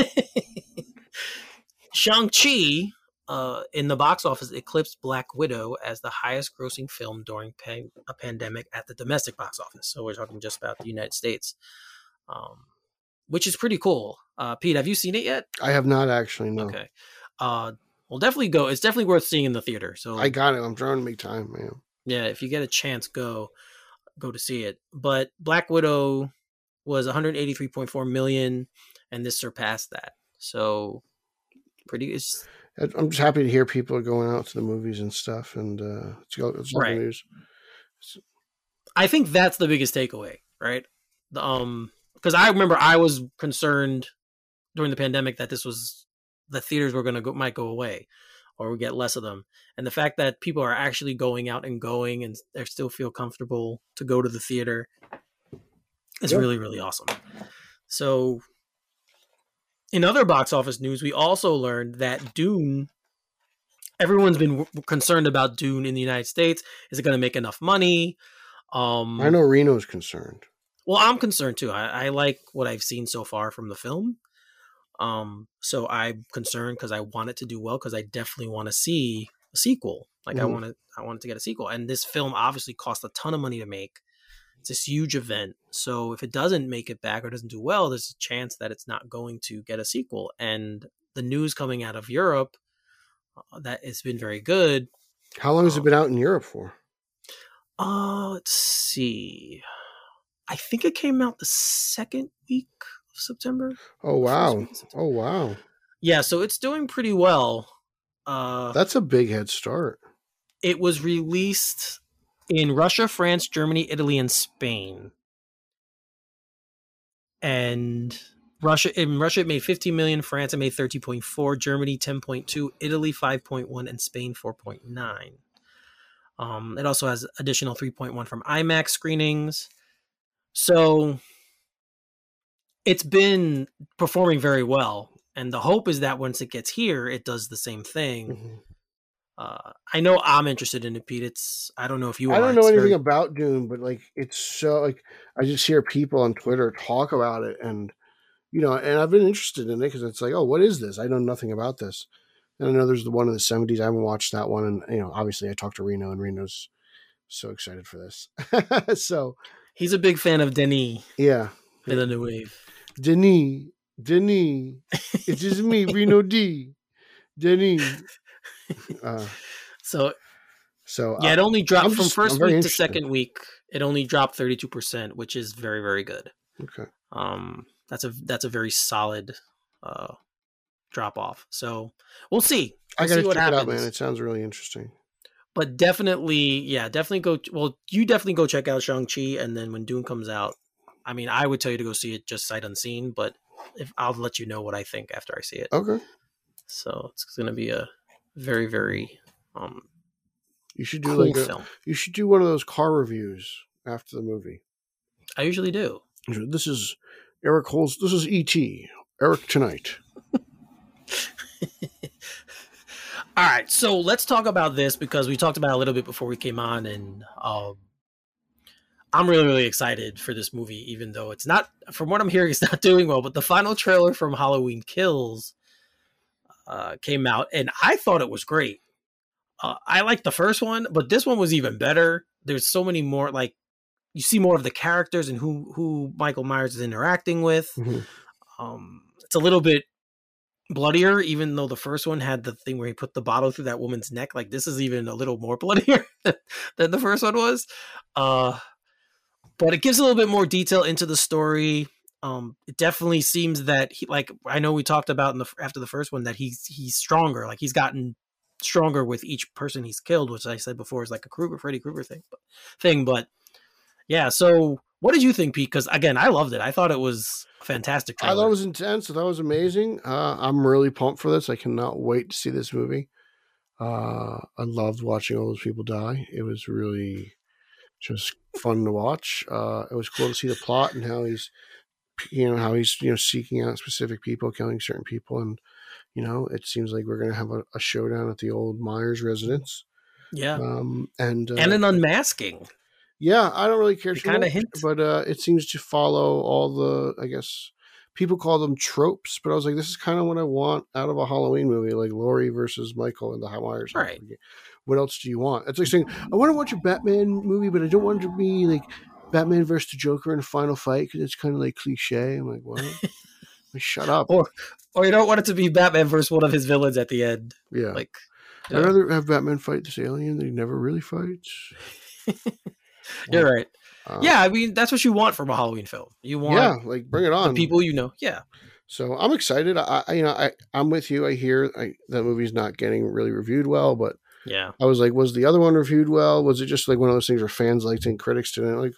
Shang-Chi uh, in the box office eclipsed Black Widow as the highest grossing film during pan- a pandemic at the domestic box office. So we're talking just about the United States, um, which is pretty cool. Uh, Pete, have you seen it yet? I have not actually. No. Okay. Uh, well, definitely go. It's definitely worth seeing in the theater. So I got it. I'm trying to make time, man. yeah, if you get a chance, go go to see it. But Black Widow was 183.4 million, and this surpassed that. So pretty. It's I'm just happy to hear people are going out to the movies and stuff, and uh, it's go- it's good Right. news. I think that's the biggest takeaway, right? The, um, because I remember I was concerned during the pandemic that this was the theaters were going to go might go away, or we get less of them, and the fact that people are actually going out and going and they still feel comfortable to go to the theater is Yeah. really really awesome. So, in other box office news, we also learned that Dune. Everyone's been w- concerned about Dune in the United States. Is it going to make enough money? Um, I know Reno's concerned. well, I'm concerned too. I, I like what I've seen so far from the film. Um, so I'm concerned because I want it to do well because I definitely want to see a sequel. Like I Mhm. want to, I want it to get a sequel. And this film obviously cost a ton of money to make. It's this huge event. So if it doesn't make it back or doesn't do well, there's a chance that it's not going to get a sequel. And the news coming out of Europe uh, that it's been very good. How long has Oh. it been out in Europe for? Uh, let's see. I think it came out the second week September. Oh wow! September. Oh wow! Yeah, so it's doing pretty well. Uh, That's a big head start. it was released in Russia, France, Germany, Italy, and Spain. And Russia in Russia it made 15 million, France it made 13.4, Germany 10.2, Italy 5.1, and Spain 4.9. Um, it also has additional 3.1 from IMAX screenings. So it's been performing very well. And the hope is that once it gets here, it does the same thing. Mhm. Uh, I know I'm interested in it, Pete. It's I don't know if you I don't know anything very- about Dune, but like it's so like I just hear people on Twitter talk about it, and you know, and I've been interested in it because it's like, oh, what is this? I know nothing about this. And I know there's the one in the '70s. I haven't watched that one, and you know, obviously, I talked to Reno, and Reno's so excited for this. so He's a big fan of Denis yeah, Villeneuve. Denis, Denis, it is me, Reno D, Denis. Uh, So so yeah, it only dropped I'm from just- first week to second week. It only dropped 32%, which is very very good. uh, okay. Um, that's a that's a very solid uh drop off. So we'll see. I We'll gotta see what check it out, man. It sounds really interesting. but definitely, yeah, definitely go. Well, you definitely go check out Shang Chi, and then when Dune comes out, I mean, I would tell you to go see it just sight unseen, but if I'll let you know what I think after I see it. Okay. So it's going to be a very, very um You should do cool like a, film. you should do one of those car reviews after the movie. I usually do. This is Eric Holz. This is E.T. Eric tonight. All right, so let's talk about this because we talked about it a little bit before we came on, and um, I'm really, really excited for this movie, even though it's not, from what I'm hearing, it's not doing well. But the final trailer from Halloween Kills uh, came out, and I thought it was great. Uh, I liked the first one, but this one was even better. There's so many more, like you see more of the characters and who who Michael Myers is interacting with. Mhm. Um, it's a little bit bloodier, even though the first one had the thing where he put the bottle through that woman's neck. Like this is even a little more bloodier than the first one was. Uh, but it gives a little bit more detail into the story. Um, it definitely seems that he, like I know we talked about in the after the first one that he's he's stronger. Like he's gotten stronger with each person he's killed, which I said before is like a Krueger, Freddy Krueger thing. But, thing, but yeah. So what did you think, Pete? Because again, I loved it. I thought it was fantastic. I thought it was intense. I thought it was amazing. Uh, I'm really pumped for this. I cannot wait to see this movie. Uh, I loved watching all those people die. It was really just fun to watch. Uh, it was cool to see the plot and how he's, you know, how he's you know seeking out specific people, killing certain people, and you know, it seems like we're gonna have a, a showdown at the old Myers residence. yeah, Um, and uh, and an unmasking. yeah, I don't really care kinda much, hints. but uh, it seems to follow all the, I guess, people call them tropes. But I was like, this is kind of what I want out of a Halloween movie, like Laurie versus Michael and the Myers. Right. What else do you want? It's like mm-hmm. saying, I want to watch a Batman movie, but I don't want it to be like Batman versus the Joker in a final fight because it's kind of like cliche. I'm like, what? Like, Shut up. Or or you don't want it to be Batman versus one of his villains at the end. yeah. Like, I'd rather have Batman fight this alien that he never really fights. you're right. Uh, Yeah, I mean that's what you want from a Halloween film. You want Yeah, like bring it the on. people you know. Yeah, So I'm excited. I, I you know, I I'm with you. I hear I, that movie's not getting really reviewed well, but yeah. I was like, was the other one reviewed well? Was it just like one of those things where fans liked it and critics didn't? Like,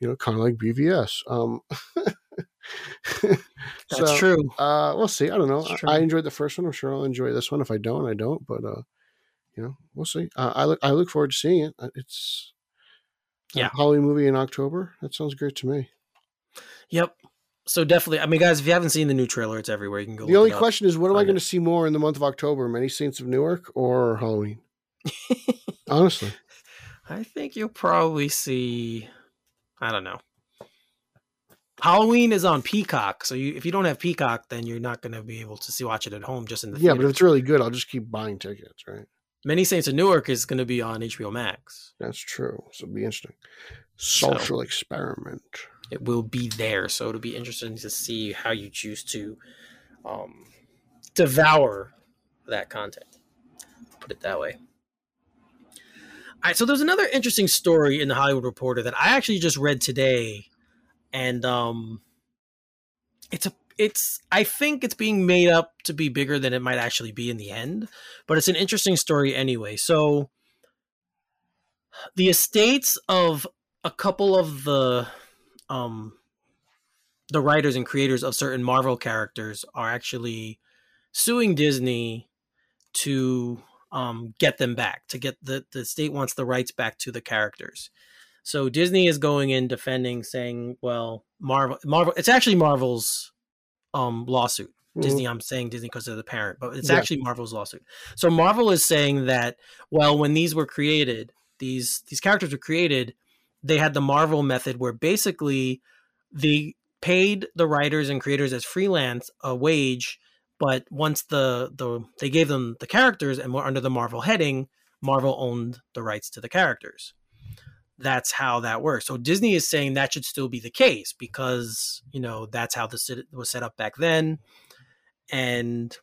you know, kind of like BVS. Um, That's so, true. Uh, we'll see. I don't know. I. I enjoyed the first one. I'm sure I'll enjoy this one. If I don't, I don't. But uh, you know, we'll see. Uh, I look I look forward to seeing it. Uh, It's Yeah. Halloween movie in October. That sounds great to me. Yep. So definitely, I mean, guys, if you haven't seen the new trailer, it's everywhere. You can go. The look only it up. question is, what am I going to see more in the month of October? Many Saints of Newark or Halloween? Honestly, I think you'll probably see. I don't know. Halloween is on Peacock, so you, if you don't have Peacock, then you're not going to be able to see watch it at home just in the yeah. theater. But if it's really good, I'll just keep buying tickets. Right? Many Saints of Newark is going to be on HBO Max. That's true. So it'll be interesting. Social experiment. It will be there, so it'll be interesting to see how you choose to um, devour that content. Put it that way. All right, so there's another interesting story in the Hollywood Reporter that I actually just read today, and um, it's a it's I think it's being made up to be bigger than it might actually be in the end, but it's an interesting story anyway. So the estates of a couple of the um the writers and creators of certain Marvel characters are actually suing Disney to um, get them back, to get the, the state wants the rights back to the characters. So Disney is going in defending, saying, well, Marvel, Marvel, it's actually Marvel's um, lawsuit. Mm-hmm. Disney, I'm saying Disney because they're the parent, but it's yeah. actually Marvel's lawsuit. So Marvel is saying that, well, when these were created, these these characters were created, they had the Marvel method where basically they paid the writers and creators as freelance a wage but once the the they gave them the characters and were under the Marvel heading, Marvel owned the rights to the characters. That's how that works. So Disney is saying that should still be the case because you know that's how this was set up back then, and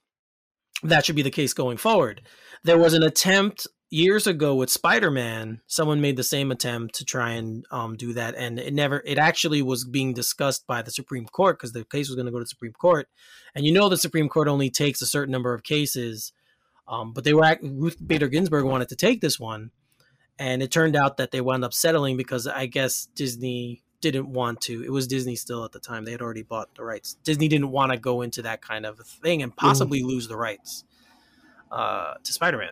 that should be the case going forward. There was an attempt years ago with Spider-Man, someone made the same attempt to try and um, do that, and it never. It actually was being discussed by the Supreme Court because the case was going to go to the Supreme Court, and you know the Supreme Court only takes a certain number of cases, um, but they were Ruth Bader Ginsburg wanted to take this one, and it turned out that they wound up settling because I guess Disney didn't want to. It was Disney still at the time; they had already bought the rights. Disney didn't want to go into that kind of thing and possibly mm. lose the rights uh, to Spider-Man.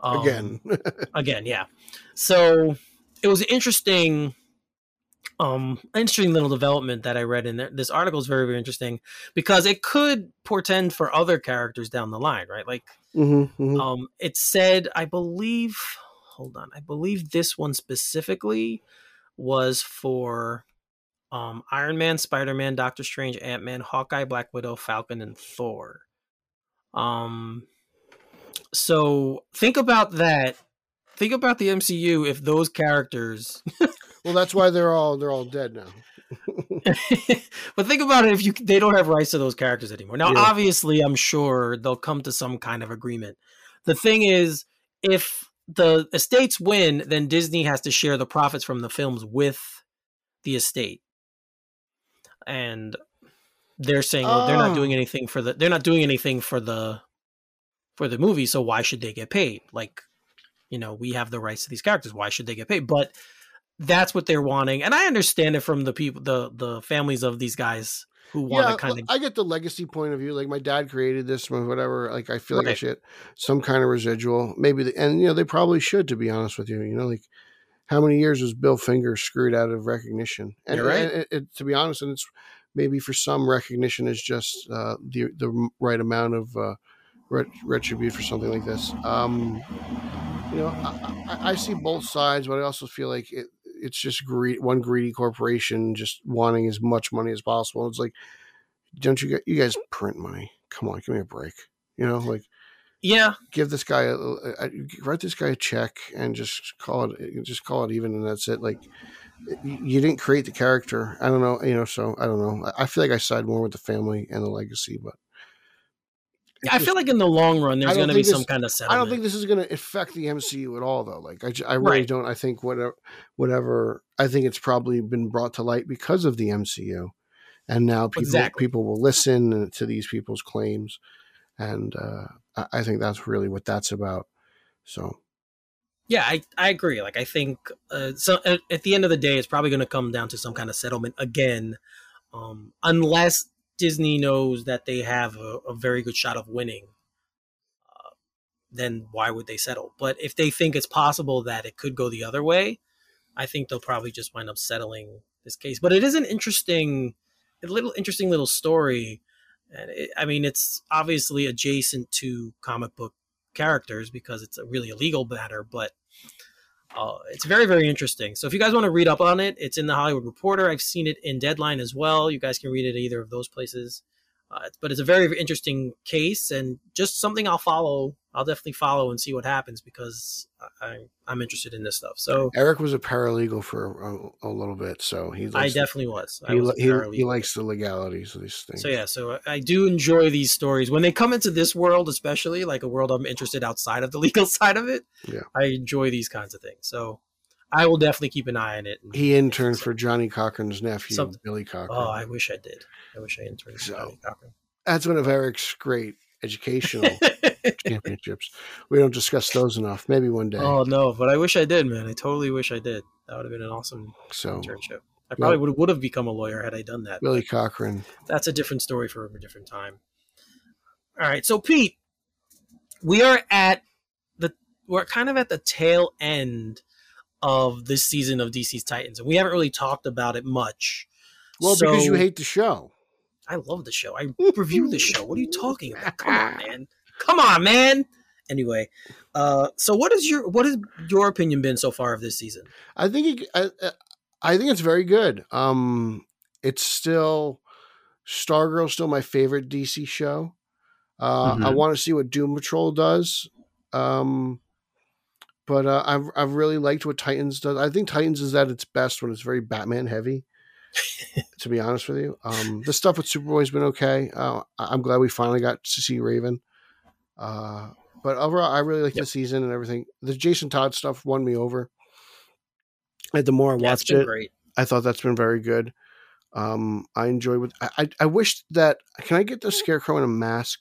Um, again, again, yeah. So it was interesting um interesting little development that I read in there. This article is very very interesting because it could portend for other characters down the line, right? Like mm-hmm, mm-hmm. um it said I believe hold on, I believe this one specifically was for um Iron Man, Spider-Man, Doctor Strange, Ant-Man, Hawkeye, Black Widow, Falcon and Thor. Um so think about that. Think about the MCU if those characters. well, that's why they're all they're all dead now. but think about it if you they don't have rights to those characters anymore. Now, yeah. obviously, I'm sure they'll come to some kind of agreement. The thing is, if the estates win, then Disney has to share the profits from the films with the estate. And they're saying, well, they're not doing oh. anything for the they're not doing anything for the for the movie, so why should they get paid? Like, you know, we have the rights to these characters. Why should they get paid? But that's what they're wanting, and I understand it from the people, the the families of these guys who want yeah, to kind of. I get the legacy point of view. Like my dad created this, whatever. Like I feel like right. I should some kind of residual, maybe. The, and you know, they probably should, to be honest with you. You know, like how many years was Bill Finger screwed out of recognition? And, You're right. And to be honest, and it's maybe for some recognition is just uh, the the right amount of. Uh, retribute for something like this. Um, you know, I, I, see both sides, but I also feel like it, it's just greed, one greedy corporation just wanting as much money as possible. It's like, don't you get you guys print money? Come on, give me a break. You know, like yeah, give this guy a, a, write this guy a check and just call it just call it even, and that's it. Like you didn't create the character. I don't know, you know. So I don't know. I feel like I side more with the family and the legacy, but I feel like in the long run, there's going to be this, some kind of settlement. I don't think this is going to affect the MCU at all, though. Like, I, I really right. don't. I think whatever, whatever. I think it's probably been brought to light because of the MCU, and now people exactly. people will listen to these people's claims, and uh, I, I think that's really what that's about. So, yeah, I, I agree. Like, I think uh, so. At, at the end of the day, it's probably going to come down to some kind of settlement again, um, unless Disney knows that they have a, a very good shot of winning, uh, then why would they settle? But if they think it's possible that it could go the other way, I think they'll probably just wind up settling this case. But it is an interesting, a little interesting little story. And it, I mean, it's obviously adjacent to comic book characters because it's a really a legal matter, but uh, it's very, very interesting. So if you guys want to read up on it, it's in the Hollywood Reporter. I've seen it in Deadline as well. You guys can read it either of those places. Uh, but it's a very, very interesting case and just something I'll follow. I'll definitely follow and see what happens because I, I'm interested in this stuff. So Eric was a paralegal for a, a little bit, so he. I definitely was. I he, was he, he, likes the legalities of these things. So yeah, so I do enjoy these stories when they come into this world, especially like a world I'm interested outside of the legal side of it. Yeah, I enjoy these kinds of things. So I will definitely keep an eye on it. He interned for Johnnie Cochran's nephew, Some, Billy Cochran. Oh, I wish I did. I wish I interned so, for Johnnie Cochran. That's one of Eric's great educational championships. We don't discuss those enough. Maybe one day. Oh no, but I wish I did, man. I totally wish I did. That would have been an awesome so, internship. I probably would would have become a lawyer had I done that. Billy Cochran. That's a different story for a different time. All right, so Pete, we are at the we're kind of at the tail end of this season of DC's Titans, and we haven't really talked about it much. Well, because you hate the show. I love the show. I review the show. What are you talking about? Come on, man. Come on, man. Anyway, uh, so what is your what has your opinion been so far of this season? I think it, I, I- I think it's very good. Um, it's still Stargirl's still my favorite DC show. Uh, I Mhm. want to see what Doom Patrol does. Um, but uh, I've I've really liked what Titans does. I think Titans is at its best when it's very Batman heavy. to be honest with you, um, the stuff with Superboy's been okay. Uh, I'm glad we finally got to see Raven. Uh, but overall, I really like Yep. the season and everything. The Jason Todd stuff won me over. And the more I watched it, great. I thought that's been very good. Um, I enjoy what I, I I wish that can I get the scarecrow in a mask?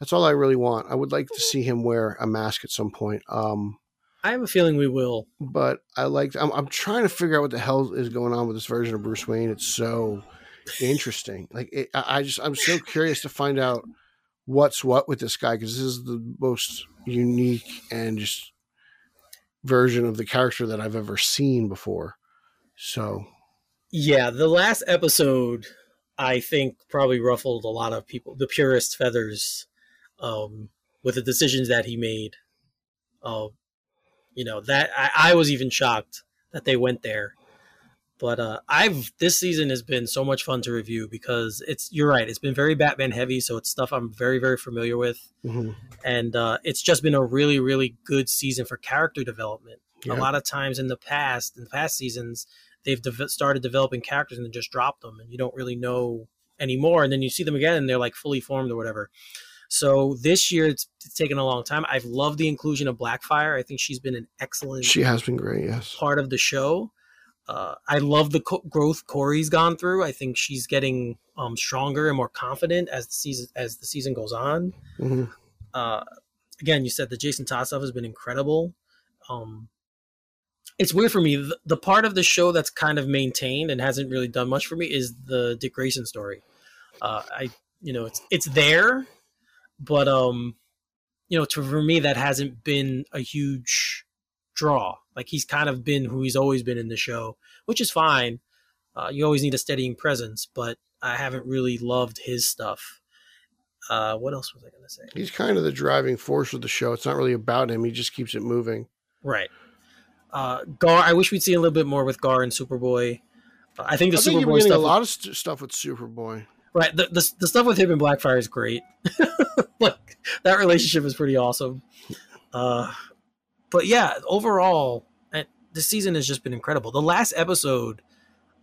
That's all I really want. I would like to see him wear a mask at some point. Um, I have a feeling we will. but I like I'm I'm trying to figure out what the hell is going on with this version of Bruce Wayne. It's so interesting. Like it, I I just I'm so curious to find out what's what with this guy because this is the most unique and just version of the character that I've ever seen before. So Yeah, the last episode, I think, probably ruffled a lot of people, the purist feathers, um, with the decisions that he made. Um, you know that I, I was even shocked that they went there. But uh, I've this season has been so much fun to review because it's you're right. It's been very Batman heavy, so it's stuff I'm very very familiar with, mhm. and uh, it's just been a really really good season for character development Yeah. a lot of times in the past in the past seasons they've de- started developing characters and then just dropped them and you don't really know anymore and then you see them again and they're like fully formed or whatever so this year it's, it's taken a long time i've loved the inclusion of blackfire i think she's been an excellent she has been great. Yes. part of the show uh, i love the co- growth kory's gone through i think she's getting um, stronger and more confident as the season as the season goes on Mhm. uh, again, you said the Jason Todd stuff has been incredible. Um, it's weird for me. The, the part of the show that's kind of maintained and hasn't really done much for me is the Dick Grayson story. Uh, I, you know, it's it's there, but um, you know, to, for me that hasn't been a huge draw. Like he's kind of been who he's always been in the show, which is fine. Uh, you always need a steadying presence, but I haven't really loved his stuff. Uh, what else was I going to say? He's kind of the driving force of the show. It's not really about him. He just keeps it moving. Right. Uh, Gar, I wish we'd see a little bit more with Gar and Superboy. Uh, I think the I think Superboy stuff, a lot of st- stuff with Superboy. right? The, the the stuff with him and Blackfire is great. like that relationship is pretty awesome. Uh, but yeah, overall, uh, this season has just been incredible. The last episode,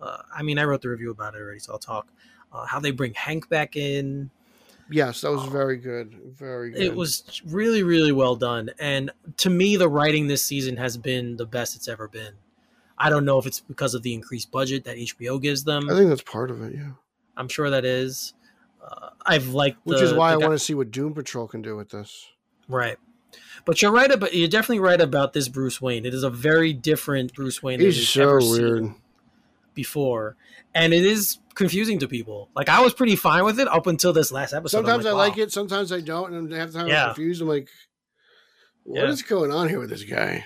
uh, I mean, I wrote the review about it already, so I'll talk. Uh, how they bring Hank back in, Yes, that was very good. Very good. It was really, really well done. And to me, the writing this season has been the best it's ever been. I don't know if it's because of the increased budget that HBO gives them. I think that's part of it. Yeah. I'm sure that is. Uh, I've liked Which the- is why I guy- want to see what Doom Patrol can do with this. right. But you're right about you're definitely right about this Bruce Wayne. It is a very different Bruce Wayne than He's we've so ever weird. seen before, and it is confusing to people. Like I was pretty fine with it up until this last episode. I'm Sometimes I wow. like it, sometimes I don't, and half the time Yeah. I'm confused. I'm like, what is Yeah. going on here with this guy?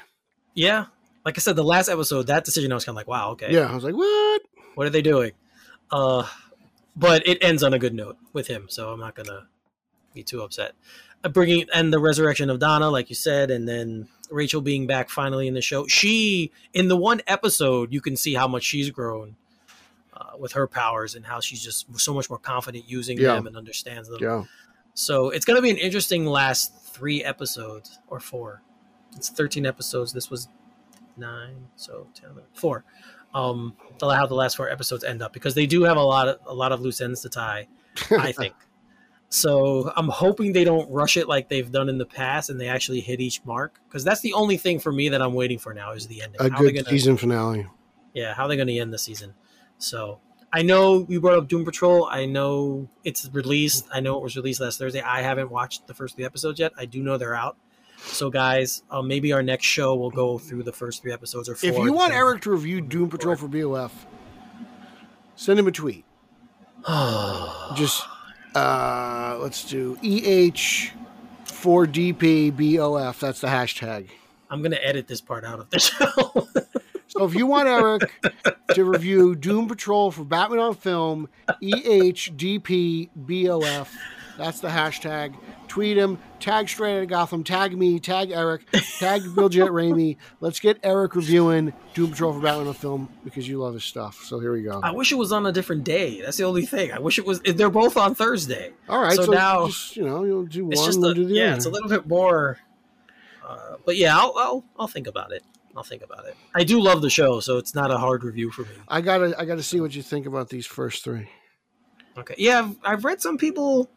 Yeah, like I said, the last episode, that decision, I was kind of like, wow, okay. Yeah, I was like, what? what are they doing? Uh, but it ends on a good note with him, so I'm not gonna be too upset. Uh, bringing and the resurrection of Donna, like you said, and then Rachel being back finally in the show. She in the one episode, you can see how much she's grown uh, with her powers and how she's just so much more confident using Yeah. them and understands them. Yeah. So it's gonna be an interesting last three episodes or four. It's 13 episodes. This was nine, so 10, 11, four. Um, the- how the last four episodes end up because they do have a lot of a lot of loose ends to tie. I think. So I'm hoping they don't rush it like they've done in the past, and they actually hit each mark. Because that's the only thing for me that I'm waiting for now is the ending. A How good gonna- season finale. yeah, how they're they going to end the season? So I know you brought up Doom Patrol. I know it's released. I know it was released last Thursday. I haven't watched the first three episodes yet. I do know they're out. So guys, uh, maybe our next show will go through the first three episodes or four. If you want depending- Eric to review Doom Patrol for BOF, Send him a tweet. Just uh, let's do EH4DPBOF. That's the hashtag. I'm gonna edit this part out of the show. So if you want Eric to review Doom Patrol for Batman on Film, EHDPBOF, that's the hashtag. Tweet him, tag Straight Outta Gotham, tag me, tag Eric, tag Bill Jett Ramey. Let's get Eric reviewing Doom Patrol for Batman the Film because you love his stuff. So here we go. I wish it was on a different day. That's the only thing. I wish it was. They're both on Thursday. All right, so so, now- just, you know you'll do one, we'll a, do the yeah, other. it's a little bit more. Uh, but yeah, I'll, I'll I'll think about it. I'll think about it. I do love the show, so it's not a hard review for me. I gotta I gotta see what you think about these first three. Okay, yeah, I've, I've read some people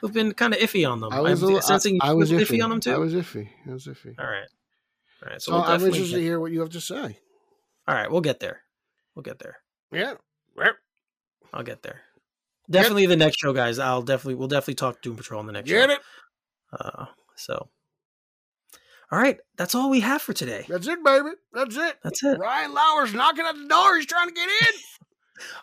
who've been kind of iffy on them. I was I'm a little- sensing I, I was iffy. on them too. I was iffy. I was iffy. All right, all right. So, So we'll I'm interested to hear what you have to say. all right, we'll get there. We'll get there. Yeah. I'll get there. Definitely the next show, guys. I'll definitely we'll definitely talk Doom Patrol in the next Get show. it? Uh, so, all right, that's all we have for today. That's it, baby. That's it. That's it. Ryan Lauer's knocking at the door. He's trying to get in.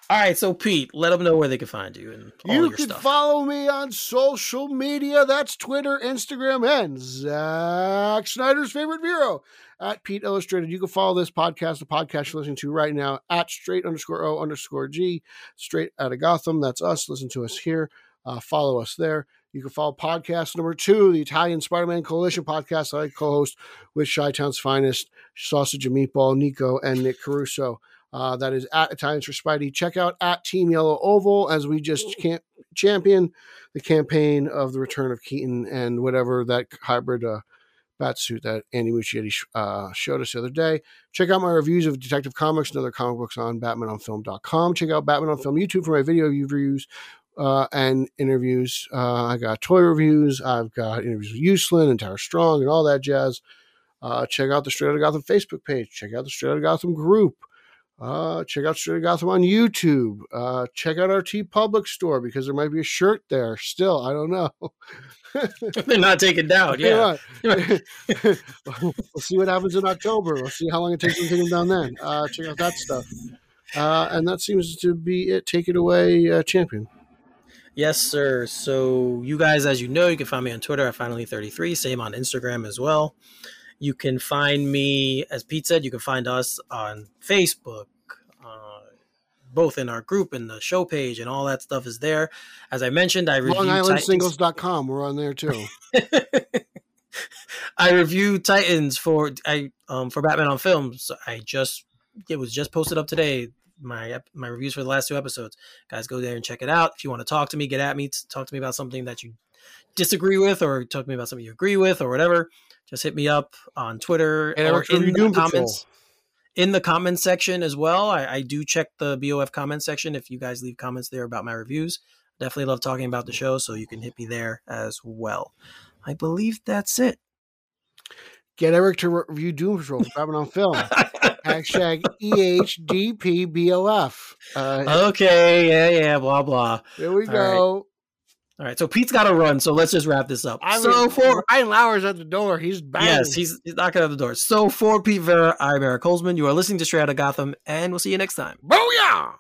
All right, so Pete, let them know where they can find you and all you can stuff. follow me on social media. That's Twitter, Instagram, and Zack Snyder's favorite Vero at Pete Illustrated. You can follow this podcast, the podcast you're listening to right now, at straight underscore O underscore G, straight out of Gotham. That's us. Listen to us here. Uh, follow us there. You can follow podcast number two, the Italian Spider Man Coalition podcast I co host with Chi Town's finest, Sausage and Meatball, Nico, and Nick Caruso. Uh, that is at Italians for Spidey. Check out at Team Yellow Oval as we just can't champion the campaign of the return of Keaton and whatever that hybrid uh, bat suit that Andy Muschietti uh, showed us the other day. Check out my reviews of Detective Comics and other comic books on BatmanOnFilm.com. Check out Batman on Film YouTube for my video reviews uh, and interviews. Uh, I got toy reviews. I've got interviews with Uslan and Tara Strong and all that jazz. Uh, check out the Straight Outta Gotham Facebook page. Check out the Straight Outta Gotham group. Uh, check out Straight Gotham on YouTube. Uh, check out our T Public store because there might be a shirt there still. I don't know. They're not taken down. Yeah. Yeah. we'll see what happens in October. We'll see how long it takes to take them down then. Uh, check out that stuff. Uh, and that seems to be it. Take it away, uh, champion. Yes, sir. So you guys, as you know, you can find me on Twitter at finally33. Same on Instagram as well. You can find me, as Pete said, you can find us on Facebook, uh, both in our group and the show page, and all that stuff is there. As I mentioned, I review LongIslandSingles.com. We're on there too. I review Titans for I um for Batman on Films. I just it was just posted up today. My my reviews for the last two episodes. Guys, go there and check it out. If you want to talk to me, get at me, talk to me about something that you disagree with, or talk to me about something you agree with, or whatever. Just hit me up on Twitter And or in the Doom Patrol. comments. In the comment section as well. I, I do check the BOF comment section. If you guys leave comments there about my reviews, definitely love talking about the show. So you can hit me there as well. I believe that's it. Get Eric to review Doom Patrol. Batman on Film. Hashtag E EHDPBOF. Uh, okay, yeah, yeah, blah blah. there we all go. All right, so Pete's got to run, so let's just wrap this up. I so mean, for Ryan Lauer's at the door. He's banging. yes, he's, he's knocking at the door. So for Pete Vera, I'm Eric Holzman. You are listening to Straight Outta Gotham, and we'll see you next time. Booyah!